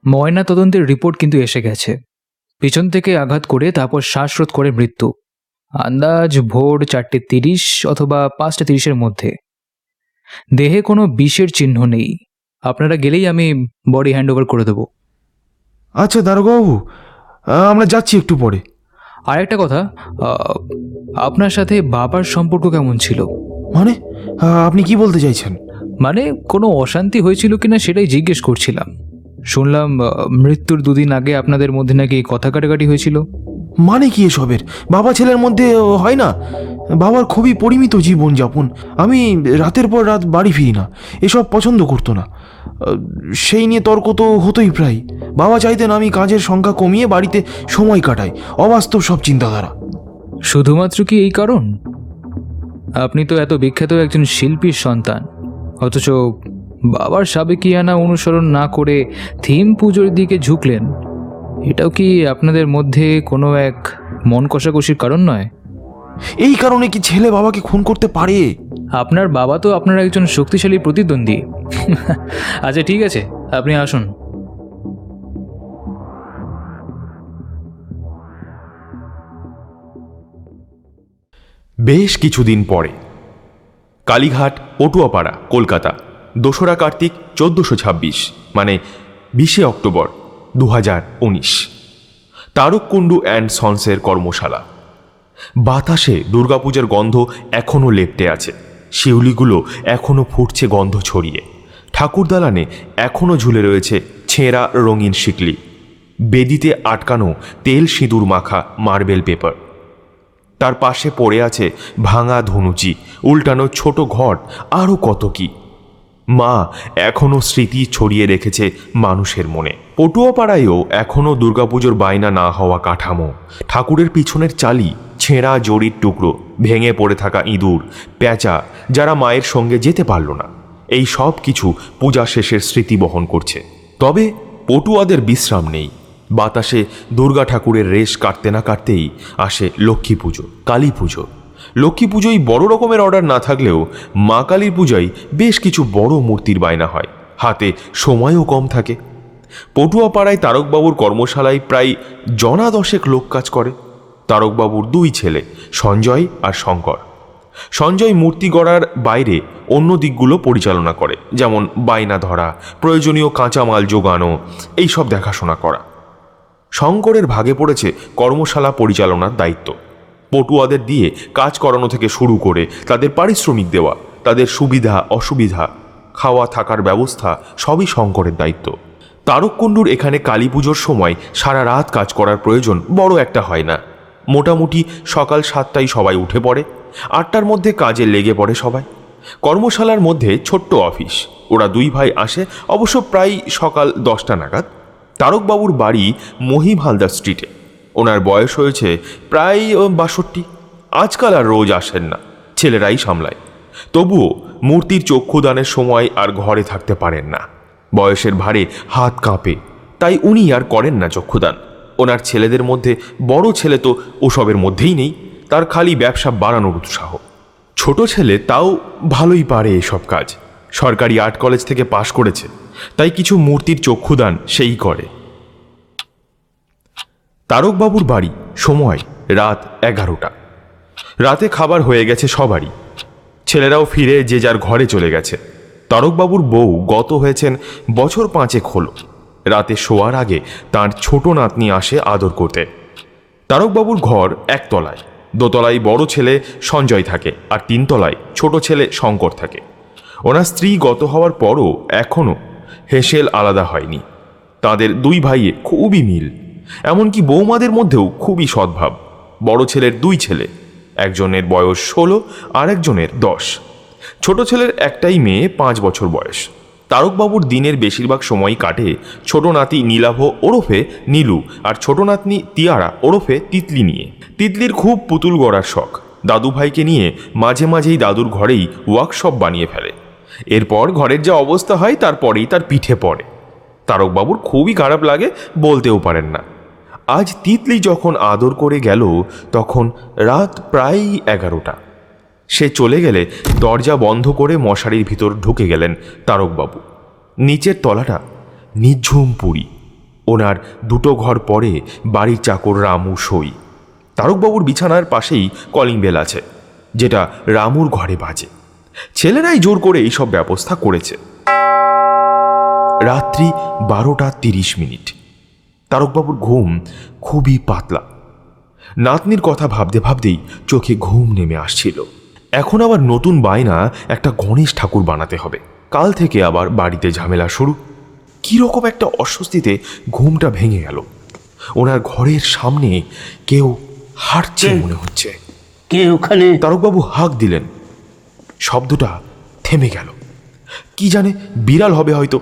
ময়না তদন্তের রিপোর্ট কিন্তু এসে গেছে। পিছন থেকে আঘাত করে তারপর শ্বাসরোধ করে মৃত্যু। আন্দাজ ভোর চারটে তিরিশ অথবা পাঁচটা তিরিশের মধ্যে। দেহে কোনো বিষের চিহ্ন নেই। আপনারা গেলেই আমি বডি হ্যান্ড ওভার করে দেবো। আচ্ছা দারোগাবু আমরা যাচ্ছি একটু পরে। আর একটা কথা আহ, আপনার সাথে বাবার সম্পর্ক কেমন ছিল? মানে আহ, আপনি কি বলতে চাইছেন? মানে কোনো অশান্তি হয়েছিল কিনা সেটাই জিজ্ঞেস করছিলাম। শুনলাম আহ, মৃত্যুর দুদিন আগে আপনাদের মধ্যে নাকি কথা কাটাকাটি হয়েছিল। মানে কি এসবের? বাবা ছেলের মধ্যে হয় না? বাবার খুবই পরিমিত জীবনযাপন। আমি রাতের পর রাত বাড়ি ফিরি না। এসব পছন্দ করতো না। সেই নিয়ে তর্ক তো হতোই প্রায়। বাবা চাইতেন আমি কাজের সংখ্যা কমিয়ে বাড়িতে সময় কাটাই। অবাস্তব সব চিন্তাধারা। শুধুমাত্র কি এই কারণ? আপনি তো এত বিখ্যাত একজন শিল্পীর সন্তান। অথচ বাবার সাবেকিয়ানা অনুসরণ না করে থিম পুজোর দিকে ঝুঁকলেন। এটাও কি আপনাদের মধ্যে কোনো এক মন কষাকষির কারণ নয়? এই কারণে কি ছেলে বাবাকে খুন করতে পারে? আপনার বাবা তো আপনার একজন শক্তিশালী প্রতিদ্বন্দ্বী। [LAUGHS] আচ্ছা ঠিক আছে, আপনি আসুন। বেশ কিছুদিন পরে, কালীঘাট, পটুয়াপাড়া, কলকাতা, দোসরা কার্তিক, চোদ্দোশো ছাব্বিশ মানে বিশে অক্টোবর দু হাজার উনিশ। তারককুণ্ডু অ্যান্ড সন্সের কর্মশালা। বাতাসে দুর্গাপূজার গন্ধ এখনও লেপটে আছে। শিউলিগুলো এখনও ফুটছে গন্ধ ছড়িয়ে। ঠাকুর দালানে এখনও ঝুলে রয়েছে ছেঁড়া রঙিন শিকলি। বেদিতে আটকানো তেল সিঁদুর মাখা মার্বেল পেপার। তার পাশে পড়ে আছে ভাঙা ধনুচি, উল্টানো ছোট ঘট আরও কত কি। মা এখনও স্মৃতি ছড়িয়ে রেখেছে মানুষের মনে। পটুয়াপাড়ায়ও এখনও দুর্গাপুজোর বায়না না হওয়া কাঠামো। ঠাকুরের পিছনের চালি ছেঁড়া জড়ির টুকরো, ভেঙে পড়ে থাকা ইঁদুর পেঁচা যারা মায়ের সঙ্গে যেতে পারল না। এই সব কিছু পূজা শেষের স্মৃতি বহন করছে। তবে পটুয়াদের বিশ্রাম নেই। বাতাসে দুর্গা ঠাকুরের রেশ কাটতে না কাটতেই আসে লক্ষ্মী পুজো, কালী পুজো। লক্ষ্মী পুজোয় বড় রকমের অর্ডার না থাকলেও মা কালীর পূজায় বেশ কিছু বড় মূর্তির বায়না হয়। হাতে সময়ও কম থাকে। পটুয়াপাড়ায় তারকবাবুর কর্মশালায় প্রায় জনা দশেক লোক কাজ করে। তারকবাবুর দুই ছেলে, সঞ্জয় আর শঙ্কর। সঞ্জয় মূর্তি গড়ার বাইরে অন্য দিকগুলো পরিচালনা করে, যেমন বায়না ধরা, প্রয়োজনীয় কাঁচামাল জোগানো এইসব দেখাশোনা করা। শঙ্করের ভাগে পড়েছে কর্মশালা পরিচালনার দায়িত্ব। পটুয়াদের দিয়ে কাজ করানো থেকে শুরু করে তাদের পারিশ্রমিক দেওয়া, তাদের সুবিধা, অসুবিধা, খাওয়া থাকার ব্যবস্থা সবই শঙ্করের দায়িত্ব। তারককুণ্ডুর এখানে কালী পুজোর সময় সারা রাত কাজ করার প্রয়োজন বড় একটা হয় না। মোটামুটি সকাল সাতটায় সবাই উঠে পড়ে, আটটার মধ্যে কাজে লেগে পড়ে সবাই। কর্মশালার মধ্যে ছোট্ট অফিস, ওরা দুই ভাই আসে, অবশ্য প্রায় সকাল দশটা নাগাদ। তারকবাবুর বাড়ি মহিম হালদার স্ট্রিটে, ওনার বয়স হয়েছে প্রায় বাষট্টি। আজকাল আর রোজ আসেন না, ছেলেরাই সামলায়। তবুও মূর্তির চক্ষুদানের সময় আর ঘরে থাকতে পারেন না। বয়সের ভারে হাত কাঁপে, তাই উনি আর করেন না চক্ষুদান। ওনার ছেলেদের মধ্যে, বড় ছেলে তো ওসবের মধ্যেই নেই, তার খালি ব্যবসা বাড়ানোর উৎসাহ। ছোট ছেলে তাও ভালোই পারে এসব কাজ। সরকারি আর্ট কলেজ থেকে পাশ করেছে, তাই কিছু মূর্তির চক্ষুদান সেই করে। তারকবাবুর বাড়ি, সময়, রাত এগারোটা। রাতে খাবার হয়ে গেছে সবারই। ছেলেরাও ফিরে যে যার ঘরে চলে গেছে। তারকবাবুর বউ গত হয়েছেন বছর পাঁচেক হলো। রাতে শোয়ার আগে তার ছোট নাতনি আসে আদর করতে। তারকবাবুর ঘর একতলায়। দোতলায় বড় ছেলে সঞ্জয় থাকে আর তিনতলায় ছোট ছেলে শঙ্কর থাকে। ওনার স্ত্রী গত হওয়ার পরও এখনও হেসেল আলাদা হয়নি। তাদের দুই ভাইয়ে খুবই মিল। এমনকি বৌমাদের মধ্যেও খুবই সদ্ভাব। বড় ছেলের দুই ছেলে, একজনের বয়স ষোলো আর একজনের দশ। ছোট ছেলের একটাই মেয়ে পাঁচ বছর বয়স। তারকবাবুর দিনের বেশিরভাগ সময় কাটে ছোট নাতি নীলাভ ওরফে নীলু আর ছোট নাতনি তিয়ারা ওরফে তিতলি নিয়ে। তিতলির খুব পুতুল গড়ার শখ। দাদু ভাইকে নিয়ে মাঝে মাঝেই দাদুর ঘরেই ওয়ার্কশপ বানিয়ে ফেলে। এরপর ঘরের যা অবস্থা হয় তারপরেই তার পিঠে পড়ে। তারকবাবুর খুবই খারাপ লাগে বলতেও পারেন না। আজ তিতলি যখন আদর করে গেল তখন রাত প্রায় এগারোটা। সে চলে গেলে দরজা বন্ধ করে মশারির ভিতর ঢুকে গেলেন তারকবাবু। নিচের তলাটা নিঝুম পুরী। ওনার দুটো ঘর পরে বাড়ির চাকর রামু সই। তারকবাবুর বিছানার পাশেই কলিং বেল আছে, যেটা রামুর ঘরে বাজে। ছেলেরাই জোর করে এইসব ব্যবস্থা করেছে। রাত্রি বারোটা তিরিশ মিনিট। তারকবাবুর ঘুম খুবই পাতলা। নাতনির কথা ভাবতে ভাবতেই চোখে ঘুম নেমে আসছিল। এখন আবার নতুন বায়না একটা গণেশ ঠাকুর বানাতে হবে। কাল থেকে আবার বাড়িতে ঝামেলা শুরু। কীরকম একটা অস্বস্তিতে ঘুমটা ভেঙে গেল। ওনার ঘরের সামনে কেউ হাঁটছে মনে হচ্ছে। কে ওখানে? তারকবাবু হাঁক দিলেন। শব্দটা থেমে গেল। কি জানে বিড়াল হবে হয়তো।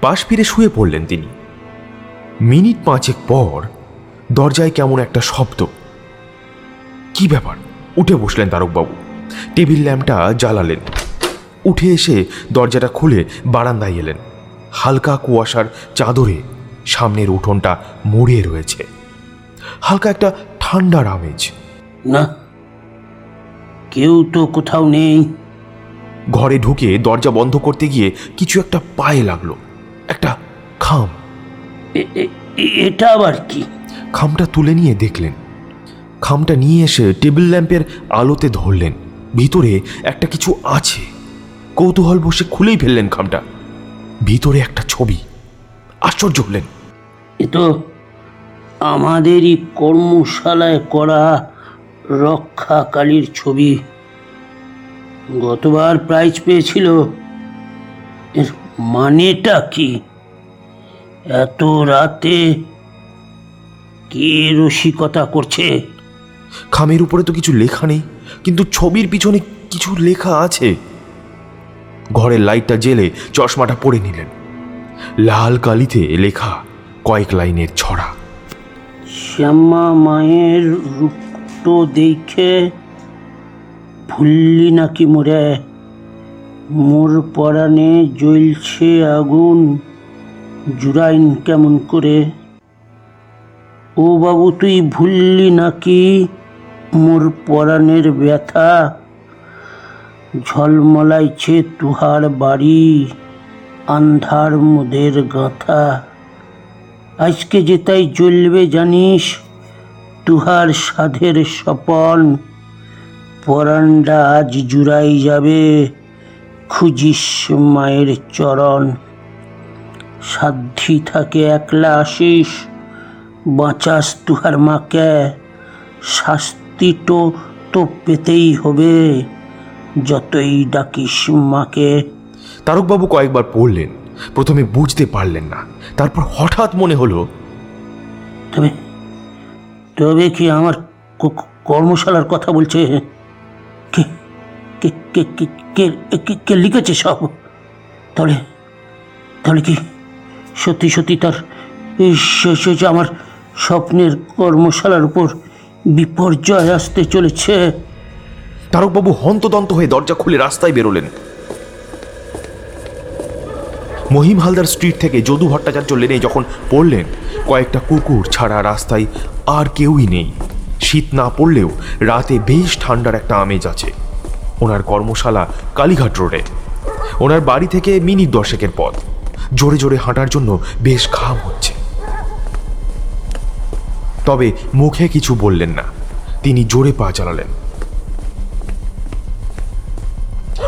পাশ ফিরে শুয়ে পড়লেন তিনি। মিনিট পাঁচেক পর দরজায় কেমন একটা শব্দ। কি ব্যাপার? উঠে বসলেন তারকবাবু। টেবিল ল্যাম্পটা জ্বালালেন। উঠে এসে দরজাটা খুলে বারান্দায় এলেন। হালকা কুয়াশার চাদরে সামনের উঠোনটা মুড়ে রয়েছে। হালকা একটা ঠান্ডার আমেজ। না কেউ তো কোথাও নেই। ঘরে ঢুকে দরজা বন্ধ করতে গিয়ে কিছু একটা পায়ে লাগল। একটা খাম। এটা আবার কি? খামটা তুলে নিয়ে দেখলেন। খামটা নিয়ে এসে টেবিল ল্যাম্পের আলোতে ধরলেন। ভিতরে একটা কিছু আছে। কৌতূহল বসে খুলেই ফেললেন খামটা। ভিতরে একটা ছবি। আশ্চর্য হলেন। এ তো আমাদেরই কর্মশালায় করা রক্ষাকালীর ছবি। গতবার প্রাইজ পেয়েছিল। এর মানেটা কি? এত রাতে কে রসিকতা করছে? খামের উপরে তো কিছু লেখা নেই, কিন্তু ছবির পিছনে কিছু লেখা আছে। ঘরের লাইটটা জেলে চশমাটা পরে নিলেন। লাল কালিতে লেখা কয়েক লাইনের ছড়া। শ্যামা মায়ের রূপটো দেখে ভুললি নাকি মোরে? মোর পরাণে জ্বলছে আগুন, জুড়াইন কেমন করে? ও বাবু, তুই ভুললি নাকি? মোর পরাণের ব্যথা ঝলমলাইছে তুহার বাড়ি, আন্ধার মোদের গাঁথা। আজকে যে তাই জ্বলবে জানিস, তুহার সাধের স্বপন। পরান্ডা আজ জুড়াই যাবে, খুঁজিস মায়ের চরণ। সাধ্যি থাকে একলা আসিস, বাঁচাস তুহার মাকে, শাস্তি তো তো পেতেই হবে যতই ডাকিস মাকে। তারকবাবু কয়েকবার পড়লেন প্রথমে বুঝতে পারলেন না তারপর হঠাৎ মনে হলো তবে তবে কি আমার কর্মশালার কথা বলছে? কে কে কে কে- কে- লিখেছে সব? তাহলে তাহলে কি সত্যি সত্যি তার আমার স্বপ্নের কর্মশালার উপর বিপর্যয় আসতে চলেছে। তারকবাবু হন্তদন্ত হয়ে দরজা খুলে রাস্তায় বেরোলেন। মহিম হালদার স্ট্রিট থেকে যদু ভট্টাচার্য লেনে যখন পড়লেন, কয়েকটা কুকুর ছাড়া রাস্তায় আর কেউই নেই। শীত না পড়লেও রাতে বেশ ঠান্ডার একটা আমেজ আছে। ওনার কর্মশালা কালীঘাট রোডে। ওনার বাড়ি থেকে মিনিট দশেকের পথ। জোরে জোরে হাঁটার জন্য বেশ ঘাম হচ্ছে। তবে মুখে কিছু বললেন না। তিনি জোরে পা চালালেন।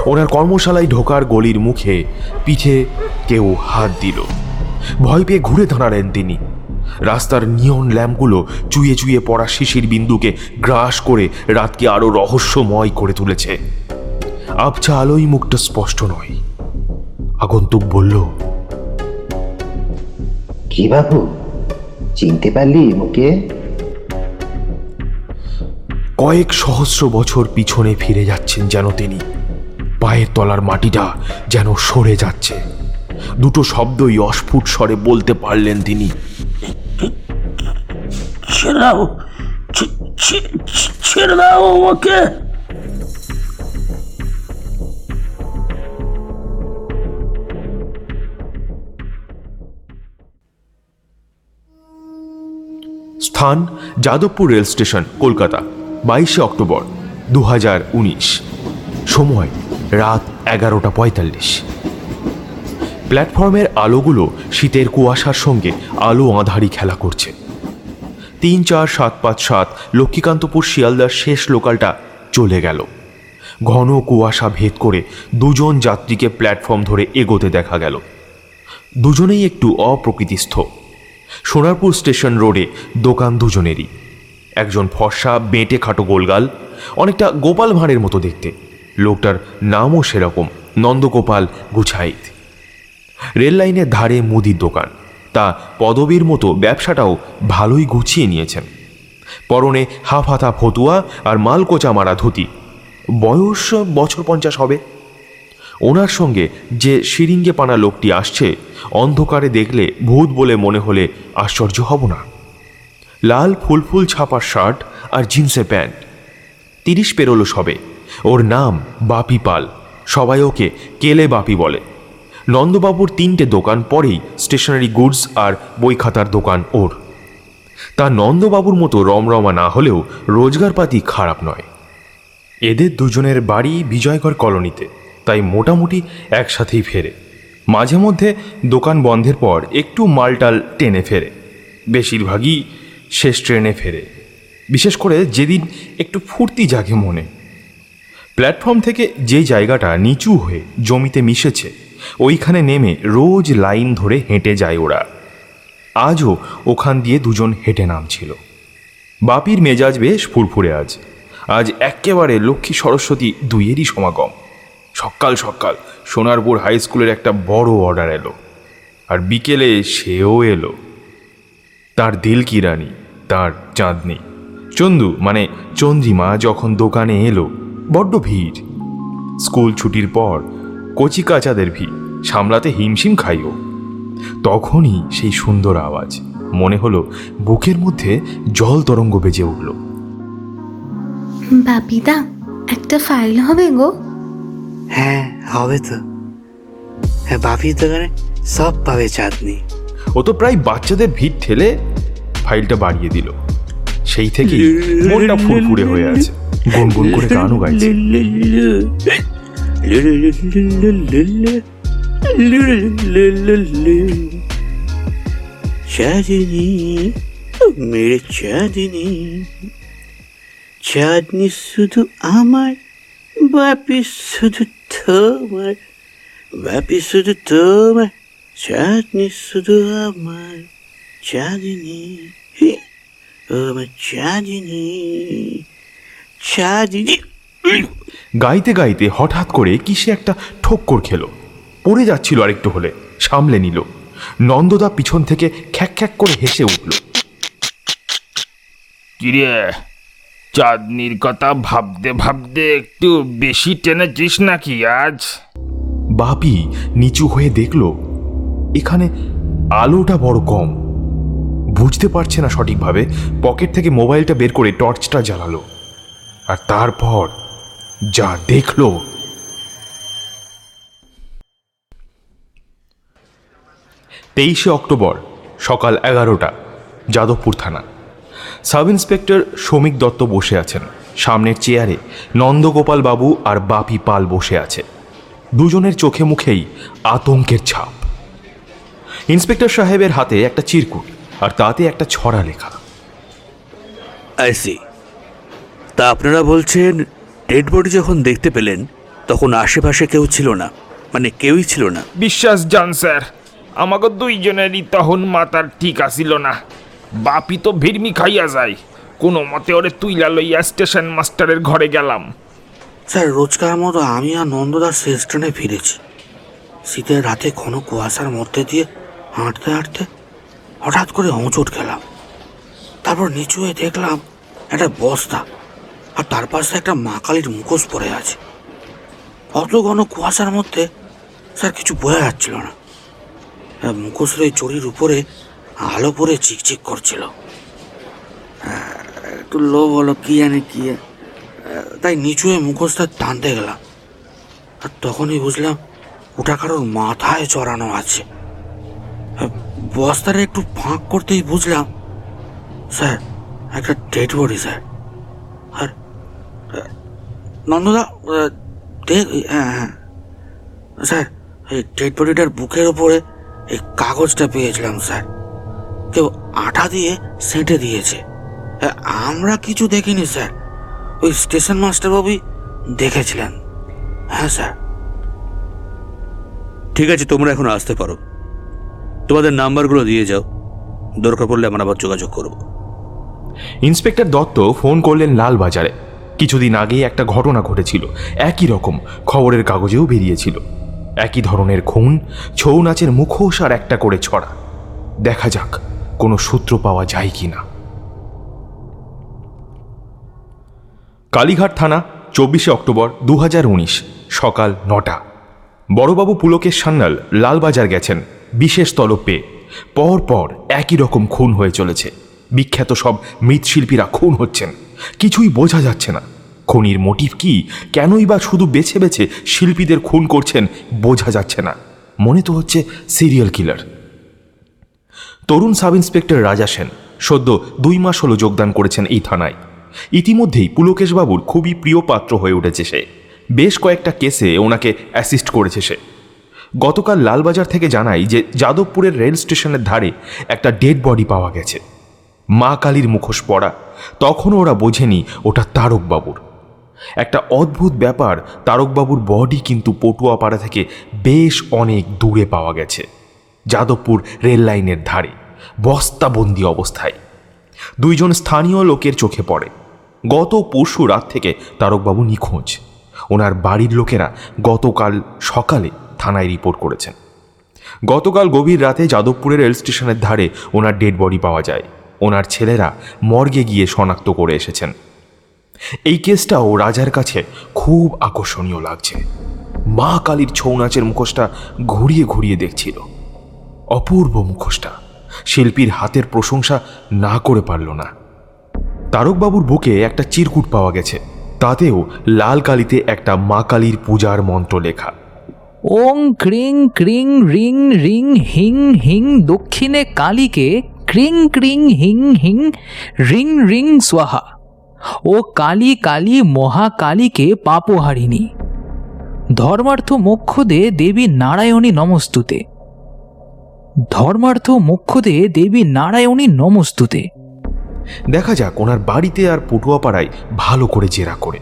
ওনার কর্মশালায় ঢোকার গলির মুখে পিঠে কেউ হাত দিল। ভয় পেয়ে ঘুরে দাঁড়ালেন তিনি। রাস্তার নিয়ন ল্যাম্পগুলো চুয়ে চুয়ে পড়া শিশির বিন্দুকে গ্রাস করে রাতকে আরও রহস্যময় করে তুলেছে। আবছা আলোই মুখটা স্পষ্ট নয়। আগন্তুক বলল, কি বাবু? চিনতে পারলি ওকে কয়েক সহস্র বছর পিছনে ফিরে যাচ্ছেন যেন তিনি। পায়ের তলার মাটিটা যেন সরে যাচ্ছে। দুটো শব্দই অস্ফুট স্বরে বলতে পারলেন তিনি। ছেড়ে দাও ছেড়ে দাও আমাকে। স্থান যাদবপুর রেল স্টেশন, কলকাতা, বাইশে অক্টোবর দু হাজার উনিশ। সময় রাত এগারোটা পঁয়তাল্লিশ। প্ল্যাটফর্মের আলোগুলো শীতের কুয়াশার সঙ্গে আলো আঁধারি খেলা করছে। তিন চার সাত পাঁচ সাত লক্ষ্মীকান্তপুর শিয়ালদার শেষ লোকালটা চলে গেল। ঘন কুয়াশা ভেদ করে দুজন যাত্রীকে প্ল্যাটফর্ম ধরে এগোতে দেখা গেল। দুজনেই একটু অপ্রকৃতিস্থ। সোনারপুর স্টেশন রোডে দোকান দুজনেরই। একজন ফর্সা, বেঁটে খাটো গোলগাল, অনেকটা গোপাল ভাঁড়ের মতো দেখতে। লোকটার নামও সেরকম, নন্দগোপাল গুছাইত। রেল লাইনের ধারে মুদির দোকান। তা পদবীর মতো ব্যবসাটাও ভালোই গুছিয়ে নিয়েছেন। পরনে হাফ হাতা ফতুয়া আর মালকোচা মারা ধুতি। বয়স বছর পঞ্চাশ হবে। ওনার সঙ্গে যে সিরিঙ্গে পানা লোকটি আসছে, অন্ধকারে দেখলে ভূত বলে মনে হলে আশ্চর্য হব না। লাল ফুল ফুল ছাপার শার্ট আর জিন্সের প্যান্ট। তিরিশ পেরোলো সবে। ওর নাম বাপি পাল। সবাই ওকে কেলে বাপি বলে। নন্দবাবুর তিনটে দোকান পরেই স্টেশনারি গুডস আর বই খাতার দোকান ওর। তা নন্দবাবুর মতো রমরমা না হলেও রোজগারপাতি খারাপ নয়। এদের দুজনের বাড়ি বিজয়গড় কলোনিতে। তাই মোটামুটি একসাথেই ফেরে। মাঝে মধ্যে দোকান বন্ধের পর একটু মালটাল টেনে ফেরে। বেশিরভাগই শেষ ট্রেনে ফেরে। বিশেষ করে যেদিন একটু ফুর্তি জাগে মনে। প্ল্যাটফর্ম থেকে যে জায়গাটা নিচু হয়ে জমিতে মিশেছে, ওইখানে নেমে রোজ লাইন ধরে হেঁটে যায় ওরা। আজও ওখান দিয়ে দুজন হেঁটে নামছিল। বাপির মেজাজ বেশ ফুরফুরে আজ। আজ একেবারে লক্ষ্মী সরস্বতী দুইয়েরই সমাগম। সকাল সকাল সোনারপুর হাই স্কুলের একটা বড় অর্ডার এলো। আর বিকেলে সেও এলো। তার দিল কি রানী? তার চাঁদনি চন্দু মানে চন্দ্রিমা যখন দোকানে এলো, বড্ড ভিড়। স্কুল ছুটির পর কচি কাচাদের ভিড়, সামলাতে হিমশিম খাইও। তখনই সেই সুন্দর আওয়াজ, মনে হলো বুকের মধ্যে জল তরঙ্গ বেজে উঠল। বাপিদা, একটা ফাইল হবে গো। হ্যাঁ হবে তো। হ্যাঁ বাপির দোকানে সব পাবে চাঁদনি। ও তো প্রায় বাচ্চাদের ভিড় ঠেলে ফাইলটা বাড়িয়ে দিল। সেই থেকে মনটা ফুরফুরে হয়ে আছে। গুনগুন করে গানও গাইছে। চাঁদনি মেরে চাঁদনি। চাঁদনি শুধু আমার বাপি শুধু তোমার বাপি শুধু তোমার চাঁদনি শুধু আমার চাঁদনি। আমার চাঁদনি চাঁদনি। গাইতে গাইতে হঠাৎ করে কিসে একটা ঠক্কর খেলো। পড়ে যাচ্ছিল আরেকটু হলে সামলে নিল। নন্দদা পিছন থেকে খ্যাক খ্যাক করে হেসে উঠল। কিরে চাঁদনির কথা ভাবতে ভাবতে একটু বেশি টেনেছিস নাকি আজ? বাপি নিচু হয়ে দেখল, এখানে আলোটা বড় কম। বুঝতে পারছে না সঠিকভাবে, পকেট থেকে মোবাইলটা বের করে টর্চটা জ্বালালো। আর তারপর যা দেখল। তেইশে অক্টোবর সকাল এগারোটা, যাদবপুর থানা। সাব ইন্সপেক্টর শ্রমিক দত্ত বসে আছেন। সামনের চেয়ারে নন্দগোপাল বাবু আর বাপি পাল বসে আছে। দুজনের চোখে মুখেই আতঙ্কের ছাপ। ইন্সপেক্টর সাহেবের হাতে একটা চিরকুট আর তাতে একটা ছড়া লেখা। আইসি তা আপনারা বলছেন ডেড বডি যখন দেখতে পেলেন তখন আশেপাশে কেউ ছিল না। মানে কেউই ছিল না। বিশ্বাস জান স্যার। আমাকে দুইজনেরই তখন মাতার ঠিক আসিল না। বাপি তো ভিড়মি খাইয়া যায়। কোনো মতে ওরে তুইলা লইয়া স্টেশন মাস্টারের ঘরে গেলাম। স্যার, রোজকার মতো আমি আর নন্দদাস শেষ ট্রেনে ফিরেছি। শীতের রাতে ঘন কুয়াশার মধ্যে দিয়ে হাঁটতে হাঁটতে হঠাৎ করে হোঁচট খেলাম। তারপর নিচু হয়ে দেখলাম একটা বস্তা আর তার পাশে একটা মা কালীর মুখোশ পড়ে আছে। অত ঘন কুয়াশার মধ্যে স্যার কিছু বোঝা যাচ্ছিল না। মুখোশের ওই চড়ির উপরে আলো পরে চিকচিক করছিল। আহ, একটু লোভ হলো কি জানে কি। তাই নিচু হয়ে মুখোশটা টানতে গেলাম। আর তখনই বুঝলাম ওটা কারোর মাথায় চড়ানো আছে। আহ, বস্তাটা একটু ফাঁক করতেই বুঝলাম স্যার একটা ডেড বডি স্যার। আর নন্দদা দেখ হ্যাঁ হ্যাঁ। স্যার এই ডেড বডিটার বুকের ওপরে এই কাগজটা পেয়েছিলাম স্যার। কেউ আঠা দিয়ে সেঁটে দিয়েছে। আমরা কিছু দেখিনি স্যার। ওই স্টেশন মাস্টারবাবুই দেখেছিলেন। হ্যাঁ স্যার। ঠিক আছে তোমরা এখন আসতে পারো। তোমাদের নাম্বারগুলো দিয়ে যাও। দরকার পড়লে আমরা আবার যোগাযোগ করব। ইন্সপেক্টর দত্ত ফোন করলেন লালবাজারে। কিছুদিন আগেই একটা ঘটনা ঘটেছিল। একই রকম খবরের কাগজেও বেরিয়েছিল। একই ধরনের খুন ছৌ নাচের মুখোশ আর একটা করে ছড়া। দেখা যাক। কোনো সূত্র পাওয়া যায় কি না? কালীঘাট থানা, চব্বিশে অক্টোবর দু হাজার উনিশ, সকাল নটা। বড়বাবু পুলকের সান্যাল লালবাজার গেছেন, বিশেষ তলব পেয়ে। পর পর একই রকম খুন হয়ে চলেছে। বিখ্যাত সব মৃৎশিল্পীরা খুন হচ্ছেন। কিছুই বোঝা যাচ্ছে না। খুনির মোটিভ কি? কেনই বা শুধু বেছে বেছে শিল্পীদের খুন করছেন? বোঝা যাচ্ছে না। মনে তো হচ্ছে সিরিয়াল কিলার তরুণ সাব ইন্সপেক্টর রাজা সেন সদ্য দুই মাস হলো যোগদান করেছেন এই থানায়। ইতিমধ্যেই পুলকেশবাবুর খুবই প্রিয় পাত্র হয়ে উঠেছে সে। বেশ কয়েকটা কেসে ওনাকে অ্যাসিস্ট করেছে সে। গতকাল লালবাজার থেকে জানাই যে যাদবপুরের রেল স্টেশনের ধারে একটা ডেড বডি পাওয়া গেছে। মা কালীর মুখোশ পড়া। তখনও ওরা বোঝেনি ওটা তারকবাবুর। একটা অদ্ভুত ব্যাপার, তারকবাবুর বডি কিন্তু পটুয়াপাড়া থেকে বেশ অনেক দূরে পাওয়া গেছে। যাদবপুর রেল লাইনের ধারে। বস্তাবন্দি অবস্থায়। দুইজন স্থানীয় লোকের চোখে পড়ে। গত পরশু রাত থেকে তারকবাবু নিখোঁজ। ওনার বাড়ির লোকেরা গতকাল সকালে থানায় রিপোর্ট করেছেন। গতকাল গভীর রাতে যাদবপুরের রেল স্টেশনের ধারে ওনার ডেড বডি পাওয়া যায়। ওনার ছেলেরা মর্গে গিয়ে শনাক্ত করে এসেছেন। এই কেসটাও রাজার কাছে খুব আকর্ষণীয় লাগছে। মা কালীর ছৌ নাচের মুখোশটা ঘুরিয়ে ঘুরিয়ে দেখছিল। অপূর্ব মুখোশটা। শিল্পীর হাতের প্রশংসা না করে পারল না। তারকবাবুর বুকে একটা চিরকুট পাওয়া গেছে। তাতেও লাল কালিতে একটা মা কালীর পূজার মন্ত্র লেখা। ওং ক্রিং ক্রিং রিং রিং হিং হিং দক্ষিণে কালীকে ক্রিং ক্রিং হিং হিং রিং রিং স্বাহা। ও কালী কালী মহাকালীকে পাপহারিণী। ধর্মার্থ মোক্ষদে দেবী নারায়ণী নমস্তুতে। ধর্মার্থ মোক্ষদে দেবী নারায়ণী নমস্তুতে। দেখা যাক ওনার বাড়িতে আর পটুয়াপাড়ায় ভালো করে জেরা করে।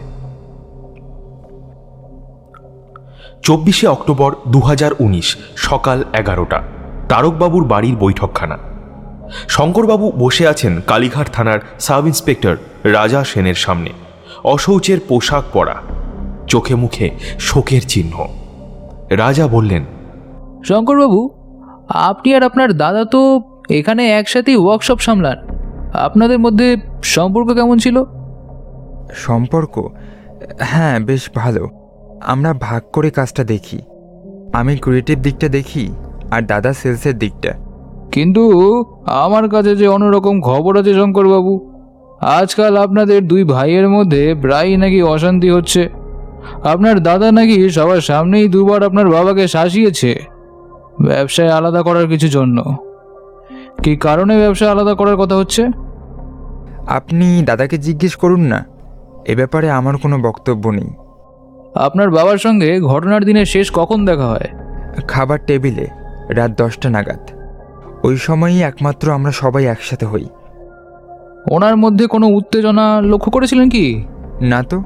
চব্বিশে অক্টোবর দু হাজার উনিশ সকাল এগারোটা তারকবাবুর বাড়ির বৈঠকখানা। শঙ্করবাবু বসে আছেন কালীঘাট থানার সাব ইন্সপেক্টর রাজা সেনের সামনে। অশৌচের পোশাক পরা চোখে মুখে শোকের চিহ্ন। রাজা বললেন শঙ্করবাবু আপনি আর আপনার দাদা তো এখানে একসাথেই ওয়ার্কশপ সামলান। আপনাদের মধ্যে সম্পর্ক কেমন ছিল? সম্পর্ক? হ্যাঁ বেশ ভালো। আমরা ভাগ করে কাজটা দেখি। আমি ক্রিয়েটিভ দিকটা দেখি আর দাদা সেলসের দিকটা। কিন্তু আমার কাছে যে অন্যরকম খবর আছে শঙ্করবাবু আজকাল আপনাদের দুই ভাইয়ের মধ্যে প্রায়ই নাকি অশান্তি হচ্ছে। আপনার দাদা নাকি সবার সামনেই দুবার আপনার বাবাকে শাসিয়েছে। ব্যবসায় আলাদা করার কিছু জন্য। কী কারণে ব্যবসা আলাদা করার কথা হচ্ছে? আপনি দাদাকে জিজ্ঞেস করুন না। এ ব্যাপারে আমার কোনো বক্তব্য নেই। আপনার বাবার সঙ্গে ঘটনার দিনে শেষ কখন দেখা হয়? খাবার টেবিলে রাত দশটা নাগাদ। ওই সময়ই একমাত্র আমরা সবাই একসাথে হই। ওনার মধ্যে কোনো উত্তেজনা লক্ষ্য করেছিলেন কি? না তো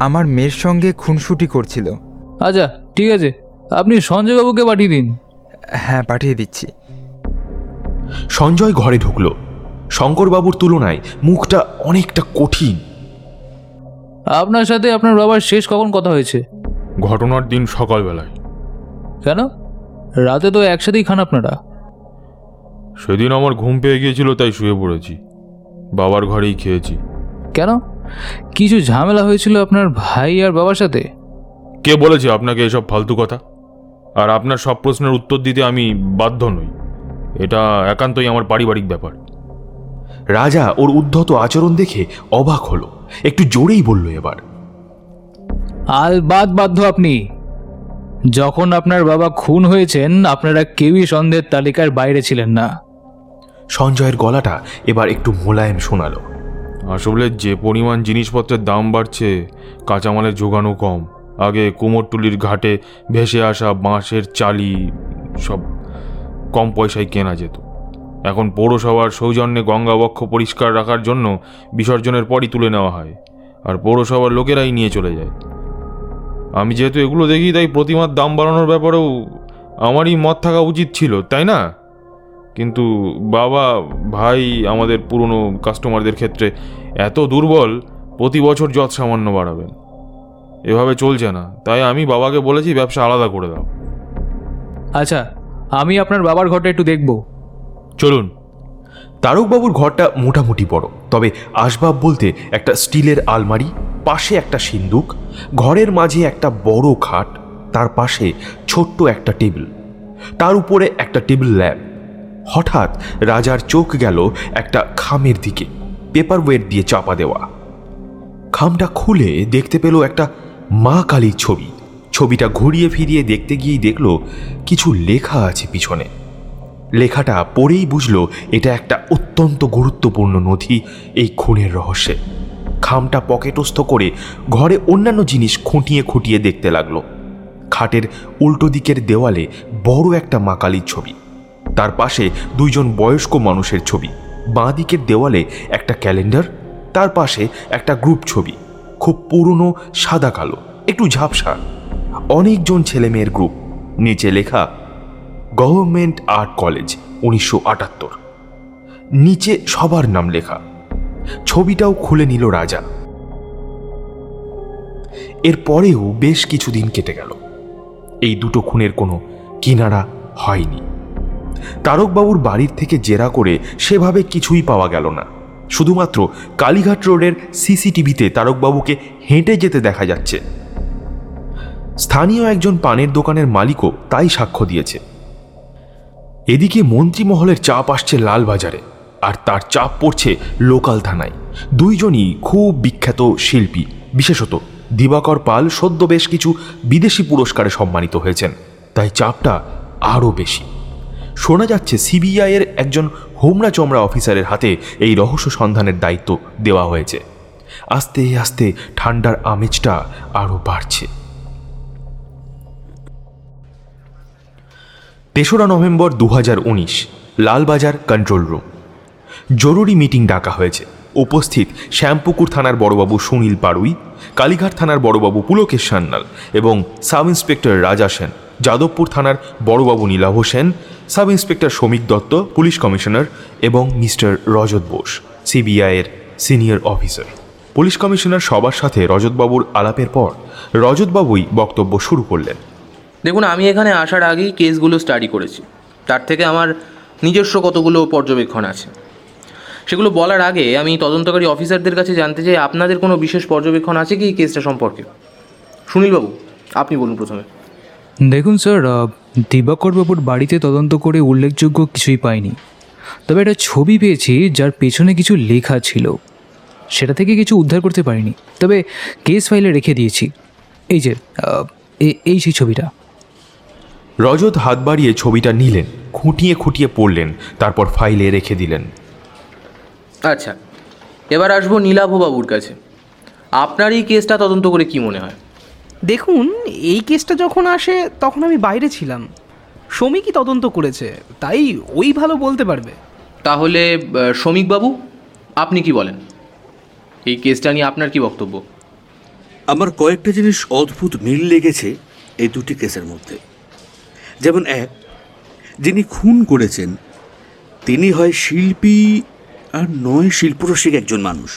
আমার মেয়ের সঙ্গে খুনসুটি করছিল। আচ্ছা ঠিক আছে। আপনি সঞ্জয়বাবুকে পাঠিয়ে দিন। হ্যাঁ পাঠিয়ে দিচ্ছি। সঞ্জয় ঘরে ঢুকল। শঙ্করবাবুর তুলনায় মুখটা অনেকটা কঠিন। আপনার সাথে আপনার বাবার শেষ কখন কথা হয়েছে? ঘটনার দিন সকালবেলায়। কেন? রাতে তো একসাথেই খান আপনারা। সেদিন আমার ঘুম পেয়ে গিয়েছিল তাই শুয়ে পড়েছি। বাবার ঘরেই খেয়েছি। কেন? কিছু ঝামেলা হয়েছিল আপনার ভাই আর বাবার সাথে? কে বলেছে আপনাকে এসব ফালতু কথা? আর আপনার সব প্রশ্নের উত্তর দিতে আমি বাধ্য নই। এটা একান্তই আমার পারিবারিক ব্যাপার। রাজা ওর উদ্ধত আচরণ দেখে অবাক হলো। একটু জোরেই বলল এবার আল বাদ বাধ্য আপনি। যখন আপনার বাবা খুন হয়েছেন আপনারা কেউই সন্দেহের তালিকার বাইরে ছিলেন না। সঞ্জয়ের গলাটা এবার একটু মোলায়েম শোনালো। আসলে যে পরিমাণ জিনিসপত্রের দাম বাড়ছে কাঁচামালের যোগানও কম। আগে কুমোরটুলির ঘাটে ভেসে আসা বাঁশের চালি সব কম পয়সায় কেনা যেত। এখন পৌরসভার সৌজন্যে গঙ্গাবক্ষ পরিষ্কার রাখার জন্য বিসর্জনের পরই তুলে নেওয়া হয়, আর পৌরসভার লোকেরাই নিয়ে চলে যায়। আমি যেহেতু এগুলো দেখি, তাই প্রতিমার দাম বাড়ানোর ব্যাপারেও আমারই মত থাকা উচিত ছিল, তাই না? কিন্তু বাবা, ভাই, আমাদের পুরনো কাস্টমারদের ক্ষেত্রে এত দুর্বল, প্রতি বছর যত সামান্য বাড়াবেন। এভাবে চলছে না। তাই আমি বাবাকে বলেছি ব্যবসা আলাদা করে দাও। আচ্ছা আমি আপনার বাবার ঘরটা একটু দেখব। চলুন। তারকবাবুর ঘরটা মোটামুটি বড় তবে আসবাব বলতে একটা স্টিলের আলমারি পাশে একটা সিন্দুক ঘরের মাঝে একটা বড় খাট তার পাশে ছোট্ট একটা টেবিল তার উপরে একটা টেবিল ল্যাম্প। হঠাৎ রাজার চোখ গেল একটা খামের দিকে পেপার ওয়েট দিয়ে চাপা দেওয়া। খামটা খুলে দেখতে পেল একটা মা কালীর ছবি। ছবিটা ঘুরিয়ে ফিরিয়ে দেখতে গিয়েই দেখল কিছু লেখা আছে পিছনে। লেখাটা পড়েই বুঝল এটা একটা অত্যন্ত গুরুত্বপূর্ণ নথি এই খুনের রহস্যে। খামটা পকেটস্থ করে ঘরে অন্যান্য জিনিস খুঁটিয়ে খুঁটিয়ে দেখতে লাগল। খাটের উল্টো দিকের দেওয়ালে বড় একটা মাকালির ছবি। তার পাশে দুইজন বয়স্ক মানুষের ছবি। বাঁ দিকের দেওয়ালে একটা ক্যালেন্ডার, তার পাশে একটা গ্রুপ ছবি। খুব পুরনো, সাদা কালো, একটু ঝাপসা। অনেকজন ছেলেমেয়ের গ্রুপ, নিচে লেখা, গভর্নমেন্ট আর্ট কলেজ, উনিশশো আটাত্তর। নিচে সবার নাম লেখা। ছবিটাও খুলে নিল রাজা। এর পরেও বেশ কিছুদিন কেটে গেল। এই দুটো খুনের কোনো কিনারা হয়নি। তারকবাবুর বাড়ির থেকে জেরা করে সেভাবে কিছুই পাওয়া গেল না। শুধুমাত্র কালীঘাট রোডের সিসিটিভিতে তারকবাবুকে হেঁটে যেতে দেখা যাচ্ছে। স্থানীয় একজন পানের দোকানের মালিকও তাই সাক্ষ্য দিয়েছে। এদিকে মন্ত্রীমহলের চাপ আসছে লালবাজারে, আর তার চাপ পড়ছে লোকাল থানায়। দুইজনই খুব বিখ্যাত শিল্পী, বিশেষত দিবাকর পাল সদ্য বেশ কিছু বিদেশি পুরস্কারে সম্মানিত হয়েছেন, তাই চাপটা আরও বেশি। শোনা যাচ্ছে সিবিআইয়ের একজন হোমরা চমড়া অফিসারের হাতে এই রহস্য সন্ধানের দায়িত্ব দেওয়া হয়েছে। আস্তে আস্তে ঠান্ডার আমেজটা আরও বাড়ছে। তেসরা নভেম্বর দু হাজার উনিশ, লালবাজার কন্ট্রোল রুম। জরুরি মিটিং ডাকা হয়েছে। উপস্থিত শ্যামপুকুর থানার বড়বাবু সুনীল পাড়ুই, কালীঘাট থানার বড়বাবু পুলকেশ সান্যাল এবং সাব ইন্সপেক্টর রাজা সেন। যাদবপুর থানার বড়বাবু নীলা Hossain, sub inspector Shramik Dutta, police commissioner এবং মিস্টার রজত বোস সিবিআইয়ের সিনিয়র অফিসার। পুলিশ কমিশনার সবার সাথে রজতবাবুর আলাপের পর রজতবাবুই বক্তব্য শুরু করলেন। দেখুন, আমি এখানে আসার আগেই কেসগুলো স্টাডি করেছি। তার থেকে আমার নিজস্ব কতগুলো পর্যবেক্ষণ আছে। সেগুলো বলার আগে আমি তদন্তকারী অফিসারদের কাছে জানতে চাই, আপনাদের কোনো বিশেষ পর্যবেক্ষণ আছে কি কেসটা সম্পর্কে? সুনীলবাবু, আপনি বলুন প্রথমে। দেখুন স্যার আহ, দিবাকর বাবুর বাড়িতে তদন্ত করে উল্লেখযোগ্য কিছুই পাইনি। তবে একটা ছবি পেয়েছি যার পেছনে কিছু লেখা ছিল। সেটা থেকে কিছু উদ্ধার করতে পারিনি। তবে কেস ফাইলে রেখে দিয়েছি। এই যে এই সেই ছবিটা। রজত হাত বাড়িয়ে ছবিটা নিলেন খুঁটিয়ে খুঁটিয়ে পড়লেন তারপর ফাইলে রেখে দিলেন। আচ্ছা এবার আসব নীলাভবাবুর কাছে। আপনার এই কেসটা তদন্ত করে কি মনে হয়? দেখুন এই কেসটা যখন আসে তখন আমি বাইরে ছিলাম। শ্রমিকই তদন্ত করেছে তাই ওই ভালো বলতে পারবে। তাহলে শ্রমিকবাবু আপনি কি বলেন? এই কেসটা নিয়ে আপনার কি বক্তব্য? আমার কয়েকটা জিনিস অদ্ভুত মিল লেগেছে এই দুটি কেসের মধ্যে। যেমন এক যিনি খুন করেছেন তিনি হয় শিল্পী আর নয় শিল্পরসিক একজন মানুষ।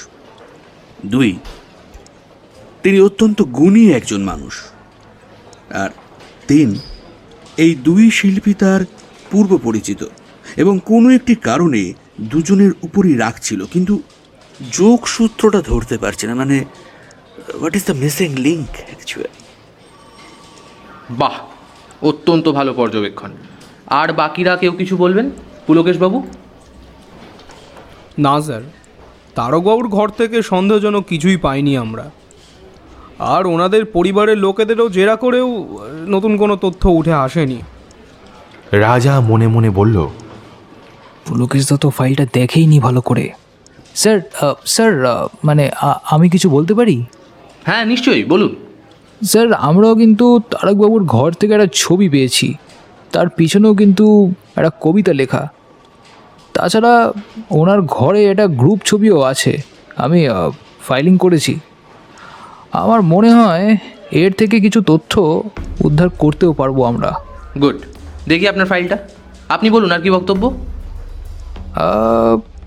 দুই তিনি অত্যন্ত গুণী একজন মানুষ। আর তিন এই দুই শিল্পী তার পূর্ব পরিচিত এবং কোনো একটি কারণে দুজনের উপরই রাখছিল কিন্তু যোগসূত্রটা ধরতে পারছে না মানে what is the missing link actually বাহ অত্যন্ত ভালো পর্যবেক্ষণ। আর বাকিরা কেউ কিছু বলবেন? পুলকেশবাবু? না স্যার। তারকবাবুর ঘর থেকে সন্দেহজনক কিছুই পাইনি আমরা। আর ওনাদের পরিবারের লোকেদেরও জেরা করেও নতুন কোনো তথ্য উঠে আসেনি। রাজা মনে মনে বলল পুলকেশদা তো ফাইলটা দেখেইনি ভালো করে। স্যার স্যার মানে আমি কিছু বলতে পারি? হ্যাঁ নিশ্চয়ই বলুন। স্যার আমরাও কিন্তু তারকবাবুর ঘর থেকে একটা ছবি পেয়েছি। তার পিছনেও কিন্তু একটা কবিতা লেখা। তাছাড়া ওনার ঘরে একটা গ্রুপ ছবিও আছে। আমি ফাইলিং করেছি। আমার মনে হয় এর থেকে কিছু তথ্য উদ্ধার করতেও পারব আমরা। গুড। দেখি আপনার ফাইলটা। আপনি বলুন আর কি বক্তব্য?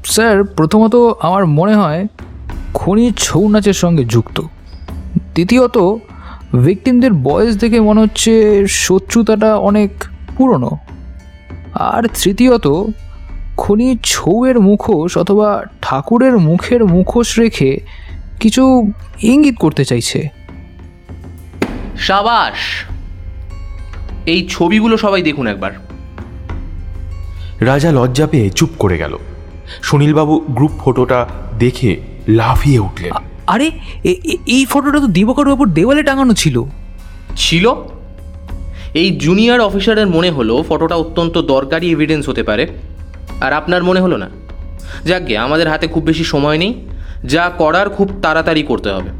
স্যার প্রথমত আমার মনে হয় খনি ছৌ নাচের সঙ্গে যুক্ত। দ্বিতীয়ত ভিকটিমদের বয়স দেখে মনে হচ্ছে শত্রুতাটা অনেক পুরনো। আর তৃতীয়ত খনি ছৌয়ের মুখোশ অথবা ঠাকুরের মুখের মুখোশ রেখে কিছু ইঙ্গিত করতে চাইছে। সাবাস! এই ছবিগুলো সবাই দেখুন একবার। রাজা লজ্জা পেয়ে চুপ করে গেল। সুনীলবাবু গ্রুপ ফটোটা দেখে লাফিয়ে উঠলেন। আরে এই ফটোটা তো দিবাকর বাবুর দেওয়ালে টাঙানো ছিল। ছিল? এই জুনিয়র অফিসারের মনে হলো ফটোটা অত্যন্ত দরকারি এভিডেন্স হতে পারে। আর আপনার মনে হলো না? যাকগে আমাদের হাতে খুব বেশি সময় নেই। যা করার খুব তাড়াতাড়ি করতে হবে।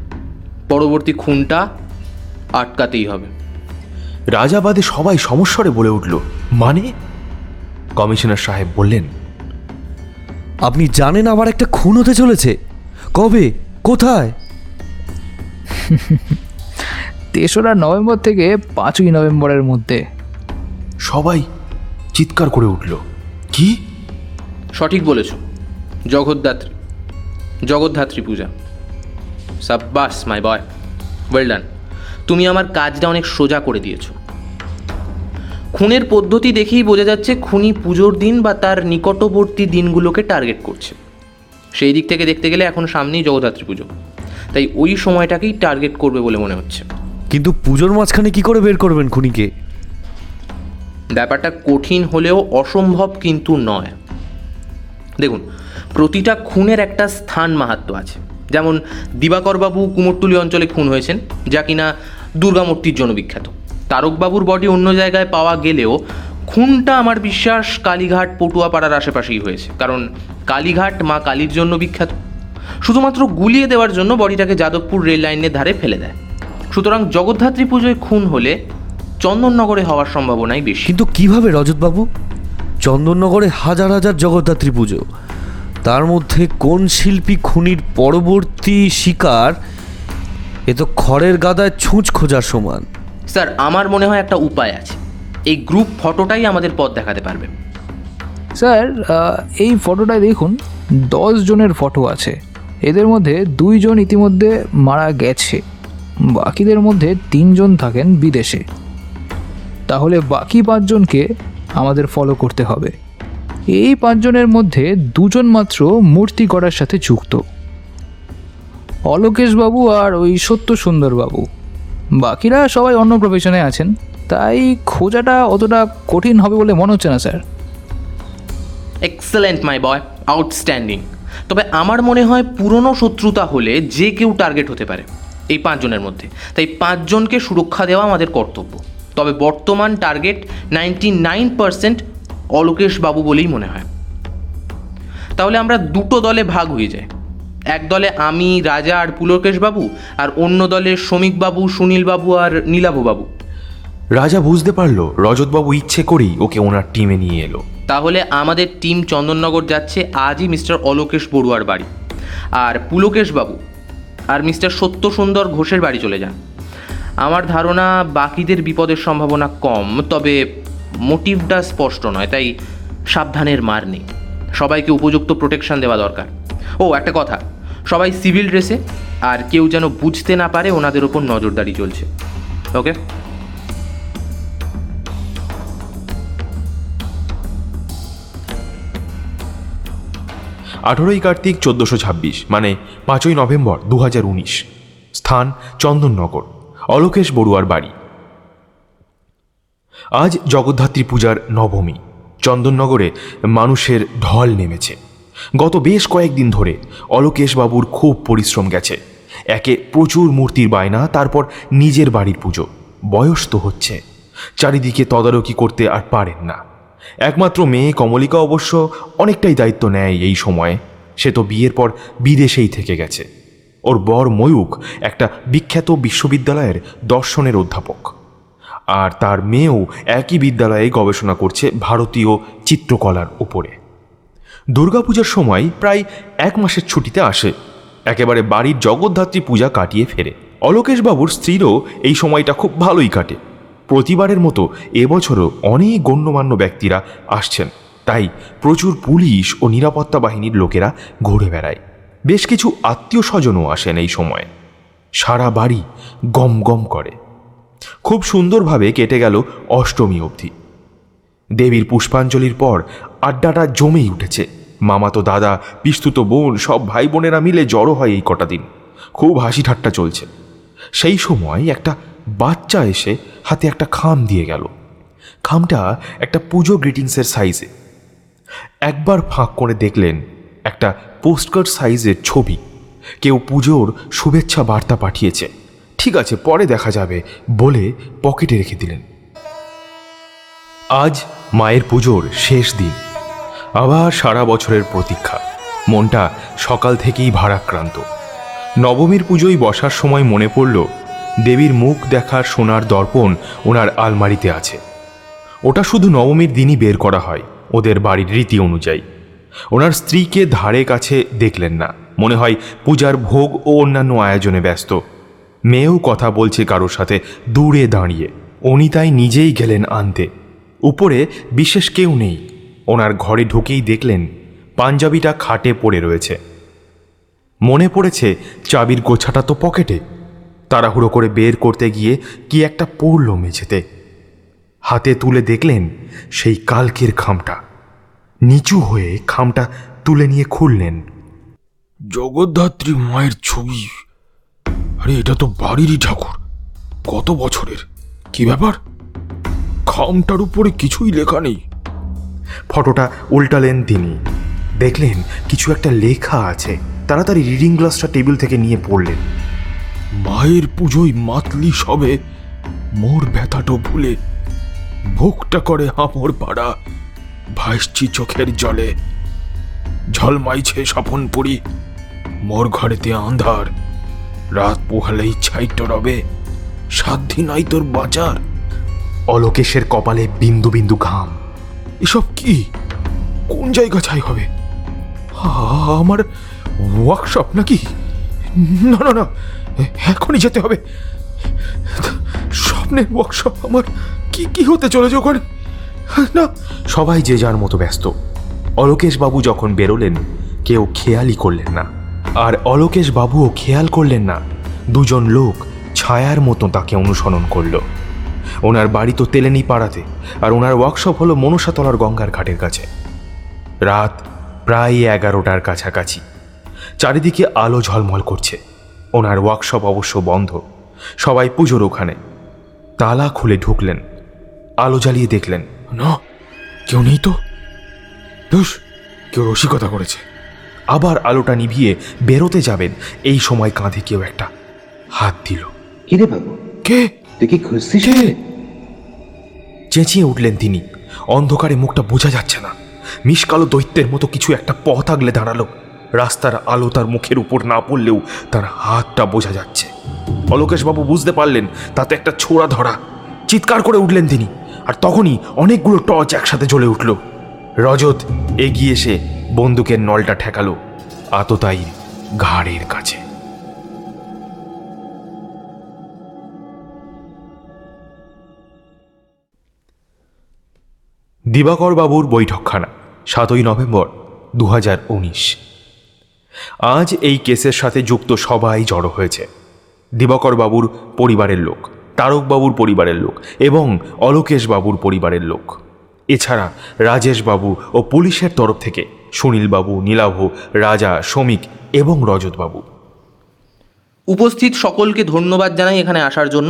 পরবর্তী খুনটা আটকাতেই হবে। রাজাবাদে সবাই সমস্বরে বলে উঠল মানে? কমিশনার সাহেব বললেন আপনি জানেন আবার একটা খুন হতে চলেছে? কবে? কোথায়? তেসরা নভেম্বর থেকে পাঁচই নভেম্বরের মধ্যে। সবাই চিৎকার করে উঠল কি? সঠিক বলেছ জগদ্ধাত্রী। জগদ্ধাত্রী পূজা। সাব্বাস মাই বয় ওয়েল ডান তুমি আমার কাজটা অনেক সোজা করে দিয়েছ। খুনের পদ্ধতি দেখেই বোঝা যাচ্ছে খুনি পুজোর দিন বা তার নিকটবর্তী দিনগুলোকে টার্গেট করছে। সেই দিক থেকে দেখতে গেলে এখন সামনেই জগদ্ধাত্রী পুজো। তাই ওই সময়টাকেই টার্গেট করবে বলে মনে হচ্ছে। কিন্তু পুজোর মাঝখানে কি করে বের করবেন খুনিকে? ব্যাপারটা কঠিন হলেও অসম্ভব কিন্তু নয়। দেখুন প্রতিটা খুনের একটা স্থান মাহাত্ম আছে। যেমন দিবাকরবাবু কুমোরটুলি অঞ্চলে খুন হয়েছেন, যা কিনা দুর্গামূর্তির জন্য বিখ্যাত। তারকবাবুর বডি অন্য জায়গায় পাওয়া গেলেও খুনটা আমার বিশ্বাস কালীঘাট পটুয়াপাড়ার আশেপাশেই হয়েছে, কারণ কালীঘাট মা কালীর জন্য বিখ্যাত। শুধুমাত্র গুলিয়ে দেওয়ার জন্য বডিটাকে যাদবপুর রেল লাইনের ধারে ফেলে দেয়। সুতরাং জগদ্ধাত্রী পুজোয় খুন হলে চন্দননগরে হওয়ার সম্ভাবনাই বেশি। কিন্তু কীভাবে রজতবাবু? চন্দননগরে হাজার হাজার জগদ্ধাত্রী পুজো। তার মধ্যে কোন শিল্পী খুনির পরবর্তী শিকার? এ তো খড়ের গাদায় ছুঁচ খোঁজার সমান। স্যার আমার মনে হয় একটা উপায় আছে। এই গ্রুপ ফটোটাই আমাদের পথ দেখাতে পারবে। স্যার এই ফটোটায় দেখুন দশ জনের ফটো আছে। এদের মধ্যে দুইজন ইতিমধ্যে মারা গেছে। বাকিদের মধ্যে তিনজন থাকেন বিদেশে। তাহলে বাকি পাঁচজনকে আমাদের ফলো করতে হবে। এই পাঁচজনের মধ্যে দুজন মাত্র মূর্তি গড়ার সাথে যুক্ত। অলোকেশ বাবু আর ওই সত্য সুন্দর বাবু বাকিরা সবাই অন্য প্রফেশনে আছেন। তাই খোঁজাটা অতটা কঠিন হবে বলে মনে হচ্ছে না, sir. Excellent my boy outstanding তবে আমার মনে হয় পুরনো শত্রুতা হলে যে কেউ টার্গেট হতে পারে এই পাঁচজনের মধ্যে। তাই পাঁচজনকে সুরক্ষা দেওয়া আমাদের কর্তব্য। তবে বর্তমান target ninety nine percent Alokesh বাবু বলেই মনে হয়। তাহলে আমরা দুটো দলে ভাগ হয়ে যাই। এক দলে আমি রাজা আর পুলকেশ বাবু আর অন্য দলে শ্রমিক বাবু সুনীল বাবু আর নীলাভ বাবু রাজা বুঝতে পারল রজতবাবু ইচ্ছে করেই ওকে ওনার টিমে নিয়ে এলো। তাহলে আমাদের টিম চন্দননগর যাচ্ছে আজই মিস্টার অলোকেশ বড়ুয়ার বাড়ি। আর পুলকেশ বাবু আর মিস্টার সত্য সুন্দর ঘোষের বাড়ি চলে যান। আমার ধারণা বাকিদের বিপদের সম্ভাবনা কম তবে মোটিভটা স্পষ্ট নয়, তাই সাবধানের মার নেই। সবাইকে উপযুক্ত প্রোটেকশন দেওয়া দরকার। ও, একটা কথা, সবাই সিভিল ড্রেসে আর কেউ যেন বুঝতে না পারে ওনাদের ওপর নজরদারি চলছে। ওকে আঠেরোই কার্তিক চোদ্দোশো ছাব্বিশ মানে পাঁচই নভেম্বর দু হাজার উনিশ। স্থান চন্দননগর, অলোকেশ বড়ুয়ার বাড়ি। আজ জগদ্ধাত্রী পূজার নবমী। চন্দননগরে মানুষের ঢল নেমেছে। গত বেশ কয়েকদিন ধরে অলোকেশ বাবুর খুব পরিশ্রম গেছে। একে প্রচুর মূর্তির বায়না, তারপর নিজের বাড়ির পুজো। বয়স তো হচ্ছে। চারিদিকে তদারকি করতে আর পারেন না। একমাত্র মেয়ে কমলিকা অবশ্য অনেকটাই দায়িত্ব নেয় এই সময়ে। সে তো বিয়ের পর বিদেশেই থেকে গেছে। ওর বর ময়ূক একটা বিখ্যাত বিশ্ববিদ্যালয়ের দর্শনের অধ্যাপক। আর তার মেয়েও একই বিদ্যালয়ে গবেষণা করছে ভারতীয় চিত্রকলার উপরে। দুর্গাপূজার সময় প্রায় এক মাসের ছুটিতে আসে। একেবারে বাড়ির জগদ্ধাত্রী পূজা কাটিয়ে ফেরে। অলোকেশবাবুর স্ত্রীরও এই সময়টা খুব ভালোই কাটে। প্রতিবারের মতো এবছরও অনেক গণ্যমান্য ব্যক্তিরা আসছেন। তাই প্রচুর পুলিশ ও নিরাপত্তা বাহিনীর লোকেরা ঘুরে বেড়ায়। বেশ কিছু আত্মীয় স্বজনও আসেন এই সময়। সারা বাড়ি গম গম করে। খুব সুন্দরভাবে কেটে গেল অষ্টমী অবধি। দেবীর পুষ্পাঞ্জলির পর আড্ডাটা জমেই উঠেছে। মামাতো দাদা পিস্তুত বোন, সব ভাই বোনেরা মিলে জড়ো হয় এই কটা দিন। খুব হাসি ঠাট্টা চলছে। সেই সময় একটা বাচ্চা এসে হাতে একটা খাম দিয়ে গেল। খামটা একটা পুজো গ্রিটিংসের সাইজে। একবার ফাঁক করে দেখলেন একটা পোস্টকার্ড সাইজের ছবি। কেউ পুজোর শুভেচ্ছা বার্তা পাঠিয়েছে। ঠিক আছে, পরে দেখা যাবে, বলে পকেটে রেখে দিলেন। আজ মায়ের পুজোর শেষ দিন। আবার সারা বছরের প্রতীক্ষা। মনটা সকাল থেকেই ভারাক্রান্ত। নবমীর পুজোয় বসার সময় মনে পড়ল, দেবীর মুখ দেখার সোনার দর্পণ ওনার আলমারিতে আছে। ওটা শুধু নবমীর দিনই বের করা হয়, ওদের বাড়ির রীতি অনুযায়ী। ওনার স্ত্রীকে ধারে কাছে দেখলেন না। মনে হয় পূজার ভোগ ও অন্যান্য আয়োজনে ব্যস্ত। মেয়েও কথা বলছে কারোর সাথে দূরে দাঁড়িয়ে। অনিতাই নিজেই গেলেন আনতে। উপরে বিশেষ কেউ নেই। ওনার ঘরে ঢুকেই দেখলেন পাঞ্জাবিটা খাটে পড়ে রয়েছে। মনে পড়েছে চাবির গোছাটা তো পকেটে। তাড়াহুড়ো করে বের করতে গিয়ে কি একটা পড়ল মেঝেতে। হাতে তুলে দেখলেন সেই কালকের খামটা। নিচু হয়ে খামটা তুলে নিয়ে খুললেন। জগদ্ধাত্রী মায়ের ছবি। আরে এটা তো বাড়িরই ঠাকুর। কত বছরের? কি ব্যাপার? খামটার উপরে কিছুই লেখা নেই। ফটোটা উল্টালেন তিনি। দেখলেন কিছু একটা লেখা আছে। তাড়াতাড়ি রিডিং গ্লাসটা টেবিল থেকে নিয়ে পড়লেন। মায়ের পুজোয় মাতলি সবে মোর ব্যথাটো ভুলে ভোগটা করে হামর পাড়া ভাসছি চোখের জলে। ঝলমাইছে স্বপন পুরি মোর ঘরেতে আন্ধার। রাত পোহালেই ছাইটো রবে সাধ্যি নাই তোর বাজার অলোকেশের কপালে বিন্দু বিন্দু ঘাম। এসব কি? কোন জায়গা ছাই হবে? আমার ওয়ার্কশপ নাকি? না না না, এখনই যেতে হবে। স্বপ্নের ওয়ার্কশপ আমার কি কি হতে চলেছে ওখানে? না। সবাই যে যার মতো ব্যস্ত। অলোকেশ বাবু যখন বেরোলেন, কেউ খেয়ালই করলেন না। আর অলোকেশ বাবুও খেয়াল করলেন না। দুজন লোক ছায়ার মতো তাকে অনুসরণ করল। ওনার বাড়ি তো তেলেনি পাড়াতে, আর ওনার ওয়ার্কশপ হলো মনসাতলার গঙ্গার ঘাটের কাছে। রাত প্রায় এগারোটার কাছাকাছি। চারিদিকে আলো ঝলমল করছে। ওনার ওয়ার্কশপ অবশ্য বন্ধ। সবাই পুজোর ওখানে। তালা খুলে ঢুকলেন। আলো জ্বালিয়ে দেখলেন, না, কেউ নেই তো? ধুস, কেউ রসিকতা করেছে। আবার আলোটা নিভিয়ে বেরোতে যাবেন। এই সময় কাঁধে কেউ একটা হাত দিল। কিরে বাবু? কে? তুই কি খুঁজছিস? চেঁচিয়ে উঠলেন তিনি। অন্ধকারে মুখটা বোঝা যাচ্ছে না। মিসকালো দৈত্যের মতো কিছু একটা পথ আগলে দাঁড়াল। রাস্তার আলো তার মুখের উপর না পড়লেও তার হাতটা বোঝা যাচ্ছে। অলোকেশবাবু বুঝতে পারলেন তাতে একটা ছোড়া ধরা। চিৎকার করে উঠলেন তিনি। আর তখনই অনেকগুলো টর্চ একসাথে জ্বলে উঠল। রজত এগিয়ে এসে বন্দুকের নলটা ঠেকালো আততায়ীর ঘাড়ের কাছে। দিবাকর বাবুর বৈঠকখানা, সাতই নভেম্বর দু হাজার উনিশ। আজ এই কেসের সাথে যুক্ত সবাই জড়ো হয়েছে। দিবাকর বাবুর পরিবারের লোক তারক বাবুর পরিবারের লোক এবং অলোকেশ বাবুর পরিবারের লোক। এছাড়া রাজেশ বাবু ও পুলিশের তরফ থেকে সুনীলবাবু, নীলাভ, রাজা, শ্রমিক এবং রজতবাবু। উপস্থিত সকলকে ধন্যবাদ জানাই এখানে আসার জন্য।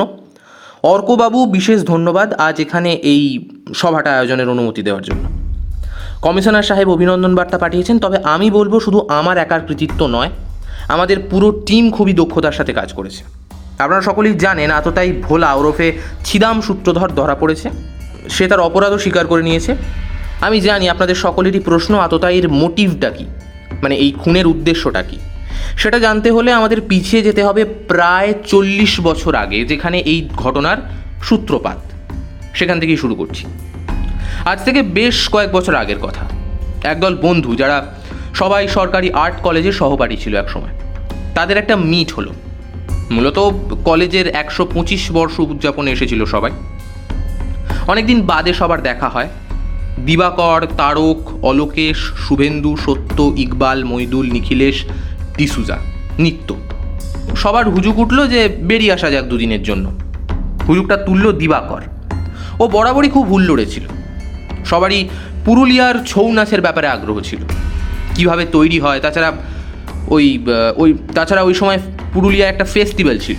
অর্কবাবু, বিশেষ ধন্যবাদ আজ এখানে এই সভাটা আয়োজনের অনুমতি দেওয়ার জন্য। কমিশনার সাহেব অভিনন্দন বার্তা পাঠিয়েছেন, তবে আমি বলব শুধু আমার একার কৃতিত্ব নয়, আমাদের পুরো টিম খুবই দক্ষতার সাথে কাজ করেছে। আপনারা সকলেই জানেন, এতটাই ভোলা ওরফে ছিদাম সূত্রধর ধরা পড়েছে। সে তার অপরাধও স্বীকার করে নিয়েছে। আমি জানি আপনাদের সকলেরই প্রশ্ন, আততায়ীর মোটিভটা কী? মানে এই খুনের উদ্দেশ্যটা কী? সেটা জানতে হলে আমাদের পিছিয়ে যেতে হবে প্রায় চল্লিশ বছর আগে, যেখানে এই ঘটনার সূত্রপাত। সেখান থেকেই শুরু করছি। আজ থেকে বেশ কয়েক বছর আগের কথা। একদল বন্ধু যারা সবাই সরকারি আর্ট কলেজের সহপাঠী ছিল একসময়, তাদের একটা মিট হলো। মূলত কলেজের একশো পঁচিশ বর্ষ উদযাপনে এসেছিল সবাই। অনেকদিন বাদে সবার দেখা হয়। দিবাকর, তারক, অলোকেশ, শুভেন্দু, সত্য, ইকবাল মৈদুল নিখিলেশ ডিসুজা নিত্য। সবার হুজুক উঠল যে বেরিয়ে আসা যাক দুদিনের জন্য। হুজুকটা তুলল দিবাকর। ও বরাবরই খুব হুল্লোড়ে ছিল। সবারই পুরুলিয়ার ছৌ নাচের ব্যাপারে আগ্রহ ছিল। কীভাবে তৈরি হয়, তাছাড়া ওই ওই, তাছাড়া ওই সময় পুরুলিয়া একটা ফেস্টিভ্যাল ছিল।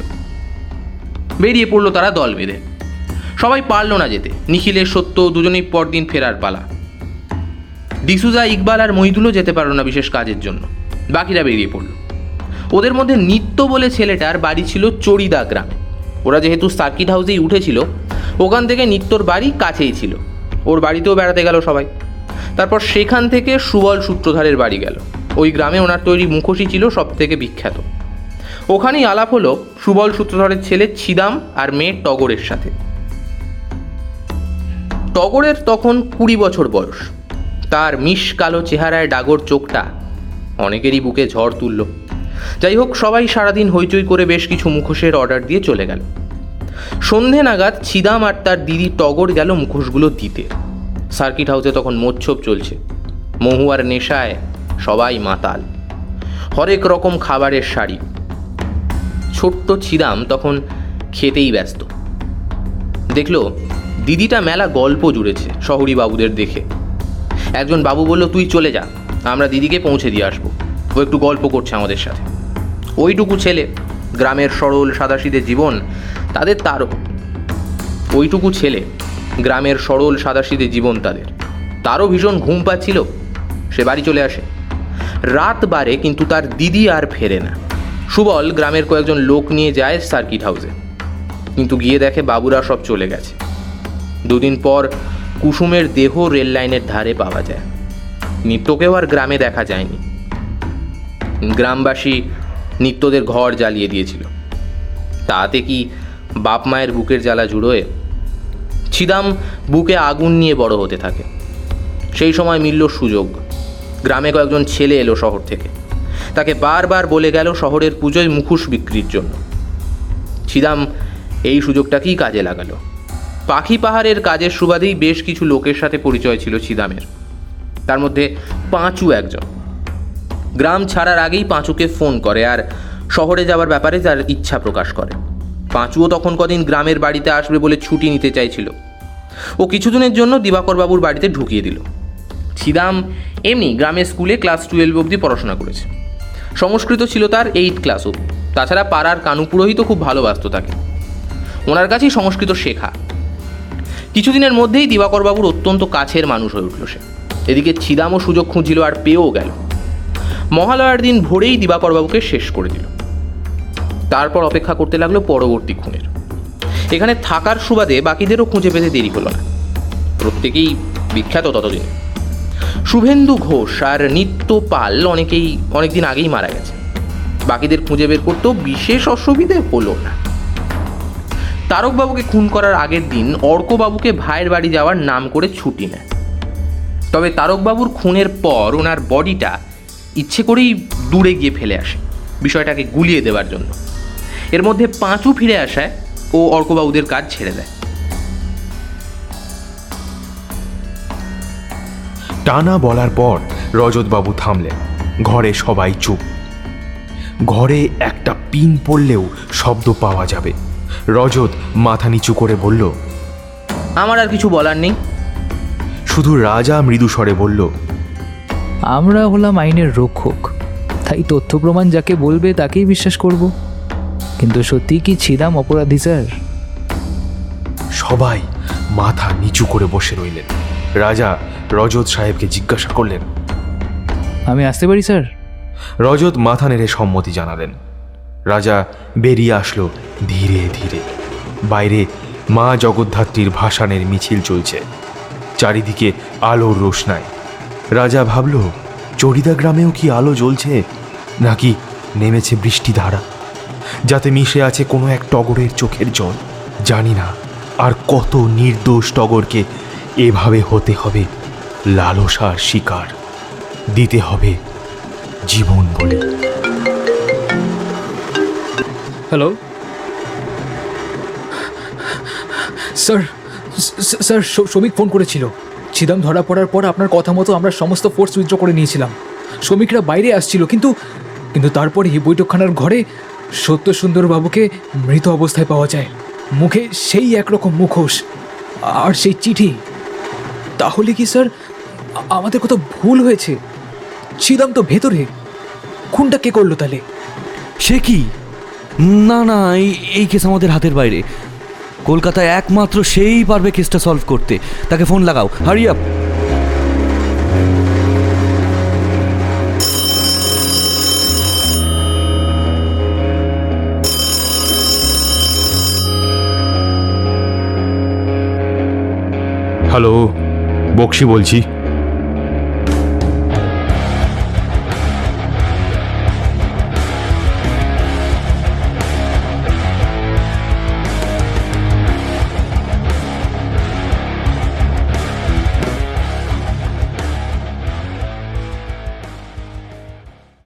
বেরিয়ে পড়ল তারা দল বেঁধে। সবাই পারল না যেতে। নিখিলের সত্য, দুজনেই পরদিন ফেরার পালা। ডিসুজা ইকবাল আর মহিদুলও যেতে পারল না বিশেষ কাজের জন্য। বাকিরা বেরিয়ে পড়ল। ওদের মধ্যে নিত্য বলে ছেলেটার বাড়ি ছিল চড়িদা গ্রামে। ওরা যেহেতু সার্কিট হাউসেই উঠেছিল, ওখান থেকে নিত্যর বাড়ি কাছেই ছিল। ওর বাড়িতেও বেড়াতে গেল সবাই। তারপর সেখান থেকে সুবল সূত্রধারের বাড়ি গেল। ওই গ্রামে ওনার তৈরি মুখোশই ছিল সব থেকে বিখ্যাত। ওখানেই আলাপ হলো সুবল সূত্রধরের ছেলে ছিদাম আর মেয়ে টগরের সাথে। টগরের তখন কুড়ি বছর বয়স। তার মিশ কালো চেহারায় ডাগর চোখটা অনেকেরই বুকে ঝড় তুলল। যাই হোক, সবাই সারাদিন হইচই করে বেশ কিছু মুখোশের অর্ডার দিয়ে চলে গেল। সন্ধে নাগাদ ছিদাম আর তার দিদি টগর গেল মুখোশগুলো দিতে। সার্কিট হাউসে তখন মোচ্ছব চলছে। মহুয়ার নেশায় সবাই মাতাল। হরেক রকম খাবারের শাড়ি ছোট্ট ছিদাম তখন খেতেই ব্যস্ত। দেখল দিদিটা মেলা গল্প জুড়েছে শহরী বাবুদের দেখে। একজন বাবু বলল, তুই চলে যা, আমরা দিদিকে পৌঁছে দিয়ে আসব। ও একটু গল্প করছে আমাদের সাথে। ওইটুকু ছেলে, গ্রামের সরল সাদাসিদে জীবন, তাদের তারও। ওইটুকু ছেলে, গ্রামের সরল সাদাসিদে জীবন তাদের। তারও ভীষণ ঘুম পাচ্ছিল, সে বাড়ি চলে আসে। রাত বারে কিন্তু তার দিদি আর ফেরে না। সুবল গ্রামের কয়েকজন লোক নিয়ে যায় সার্কিট হাউসে। কিন্তু গিয়ে দেখে বাবুরা সব চলে গেছে। দুদিন পর কুসুমের দেহ রেল লাইনের ধারে পাওয়া যায়। নিত্যকেও আর গ্রামে দেখা যায়নি। গ্রামবাসী নিত্যদের ঘর জ্বালিয়ে দিয়েছিল। তাতে কি বাপ মায়ের বুকের জ্বালা জুড়োয়? ছিদাম বুকে আগুন নিয়ে বড় হতে থাকে। সেই সময় মিলল সুযোগ। গ্রামে কয়েকজন ছেলে এলো শহর থেকে। তাকে বারবার বলে গেল শহরের পুজোয় মুখোশ বিক্রির জন্য। ছিদাম এই সুযোগটাকেই কাজে লাগালো? পাখি পাহাড়ের কাজের সুবাদেই বেশ কিছু লোকের সাথে পরিচয় ছিল ছিদামের। তার মধ্যে পাঁচু একজন। গ্রাম ছাড়ার আগেই পাঁচুকে ফোন করে আর শহরে যাওয়ার ব্যাপারে তার ইচ্ছা প্রকাশ করে। পাঁচুও তখন কদিন গ্রামের বাড়িতে আসবে বলে ছুটি নিতে চাইছিল। ও কিছুদিনের জন্য দিবাকর বাবুর বাড়িতে ঢুকিয়ে দিল। ছিদাম এমনি গ্রামের স্কুলে ক্লাস টুয়েলভ অবধি পড়াশোনা করেছে। সংস্কৃত ছিল তার এইট ক্লাস অবধি। তাছাড়া পাড়ার কানু পুরোহিতও খুব ভালোবাসত তাকে। ওনার কাছেই সংস্কৃত শেখা। কিছুদিনের মধ্যেই দিবাকর বাবুর অত্যন্ত কাছের মানুষ হয়ে উঠল সে। এদিকে ছিদামও সুযোগ খুঁজছিল আর পেয়েও গেল। মহালয়ার দিন ভোরেই দিবাকর বাবুকে শেষ করে দিল। তারপর অপেক্ষা করতে লাগল পরবর্তী খুনের। এখানে থাকার সুবাদে বাকিদেরও খুঁজে পেতে দেরি হলো না। প্রত্যেকেই বিখ্যাত ততদিন। শুভেন্দু ঘোষ আর নিত্য পাল অনেকেই অনেকদিন আগেই মারা গেছে। বাকিদের খুঁজে বের করতেও বিশেষ অসুবিধে হলো না। তারকবাবুকে খুন করার আগের দিন অর্কবাবুকে ভাইয়ের বাড়ি যাওয়ার নাম করে ছুটি নেয়। তবে তারকবাবুর খুনের পর ওনার বডিটা ইচ্ছে করেই দূরে গিয়ে ফেলে আসে বিষয়টাকে গুলিয়ে দেওয়ার জন্য। এর মধ্যে পাঁচু ফিরে আসায় ও অর্কবাবুদের কাজ ছেড়ে দেয়। টানা বলার পর রজতবাবু থামলেন। ঘরে সবাই চুপ। ঘরে একটা পিন পড়লেও শব্দ পাওয়া যাবে। রজত মাথা নিচু করে বলল আমার আর কিছু বলার নেই। শুধু রাজা মৃদু স্বরে বলল আমরা হলাম আইনের রক্ষক তাই তথ্য প্রমাণ যাকে বলবে তাকেই বিশ্বাস করব। কিন্তু সত্যি কি ছিলাম অপরাধী স্যার? সবাই মাথা নিচু করে বসে রইলেন। রাজা রজত সাহেবকে জিজ্ঞাসা করলেন আমি আসতে পারি স্যার? রজত মাথা নেড়ে সম্মতি জানালেন। রাজা বেরিয়ে আসলো ধীরে ধীরে। বাইরে মা জগদ্ধাত্রীর ভাসানের মিছিল চলছে। চারিদিকে আলোর রোশনায়। রাজা ভাবল, চড়িদা গ্রামেও কি আলো জ্বলছে? নাকি নেমেছে বৃষ্টি ধারা? যাতে মিশে আছে কোনো এক টগরের চোখের জল। জানি না আর কত নির্দোষ টগরকে এভাবে হতে হবে, লালসার শিকার। দিতে হবে জীবন বলে। Hello sir sir Shramik phone করেছিল। ছিদাম ধরা পড়ার পর আপনার কথা মতো আমরা সমস্ত ফোর্স উইথড্র করে নিয়েছিলাম। শ্রমিকরা বাইরে আসছিল, কিন্তু কিন্তু তারপরে এই বৈঠকখানার ঘরে সত্য সুন্দর বাবুকে মৃত অবস্থায় পাওয়া যায়। মুখে সেই একরকম মুখোশ, আর সেই চিঠি। তাহলে কি স্যার আমাদের কোথাও ভুল হয়েছে? ছিদাম তো ভেতরে। খুনটা কে করল তাহলে? সে কি? না না, এই কেস আমাদের হাতের বাইরে। কলকাতায় একমাত্র সেই পারবে কেসটা সলভ করতে। তাকে ফোন লাগাও। হারি আপ হ্যালো বক্সি বলছি।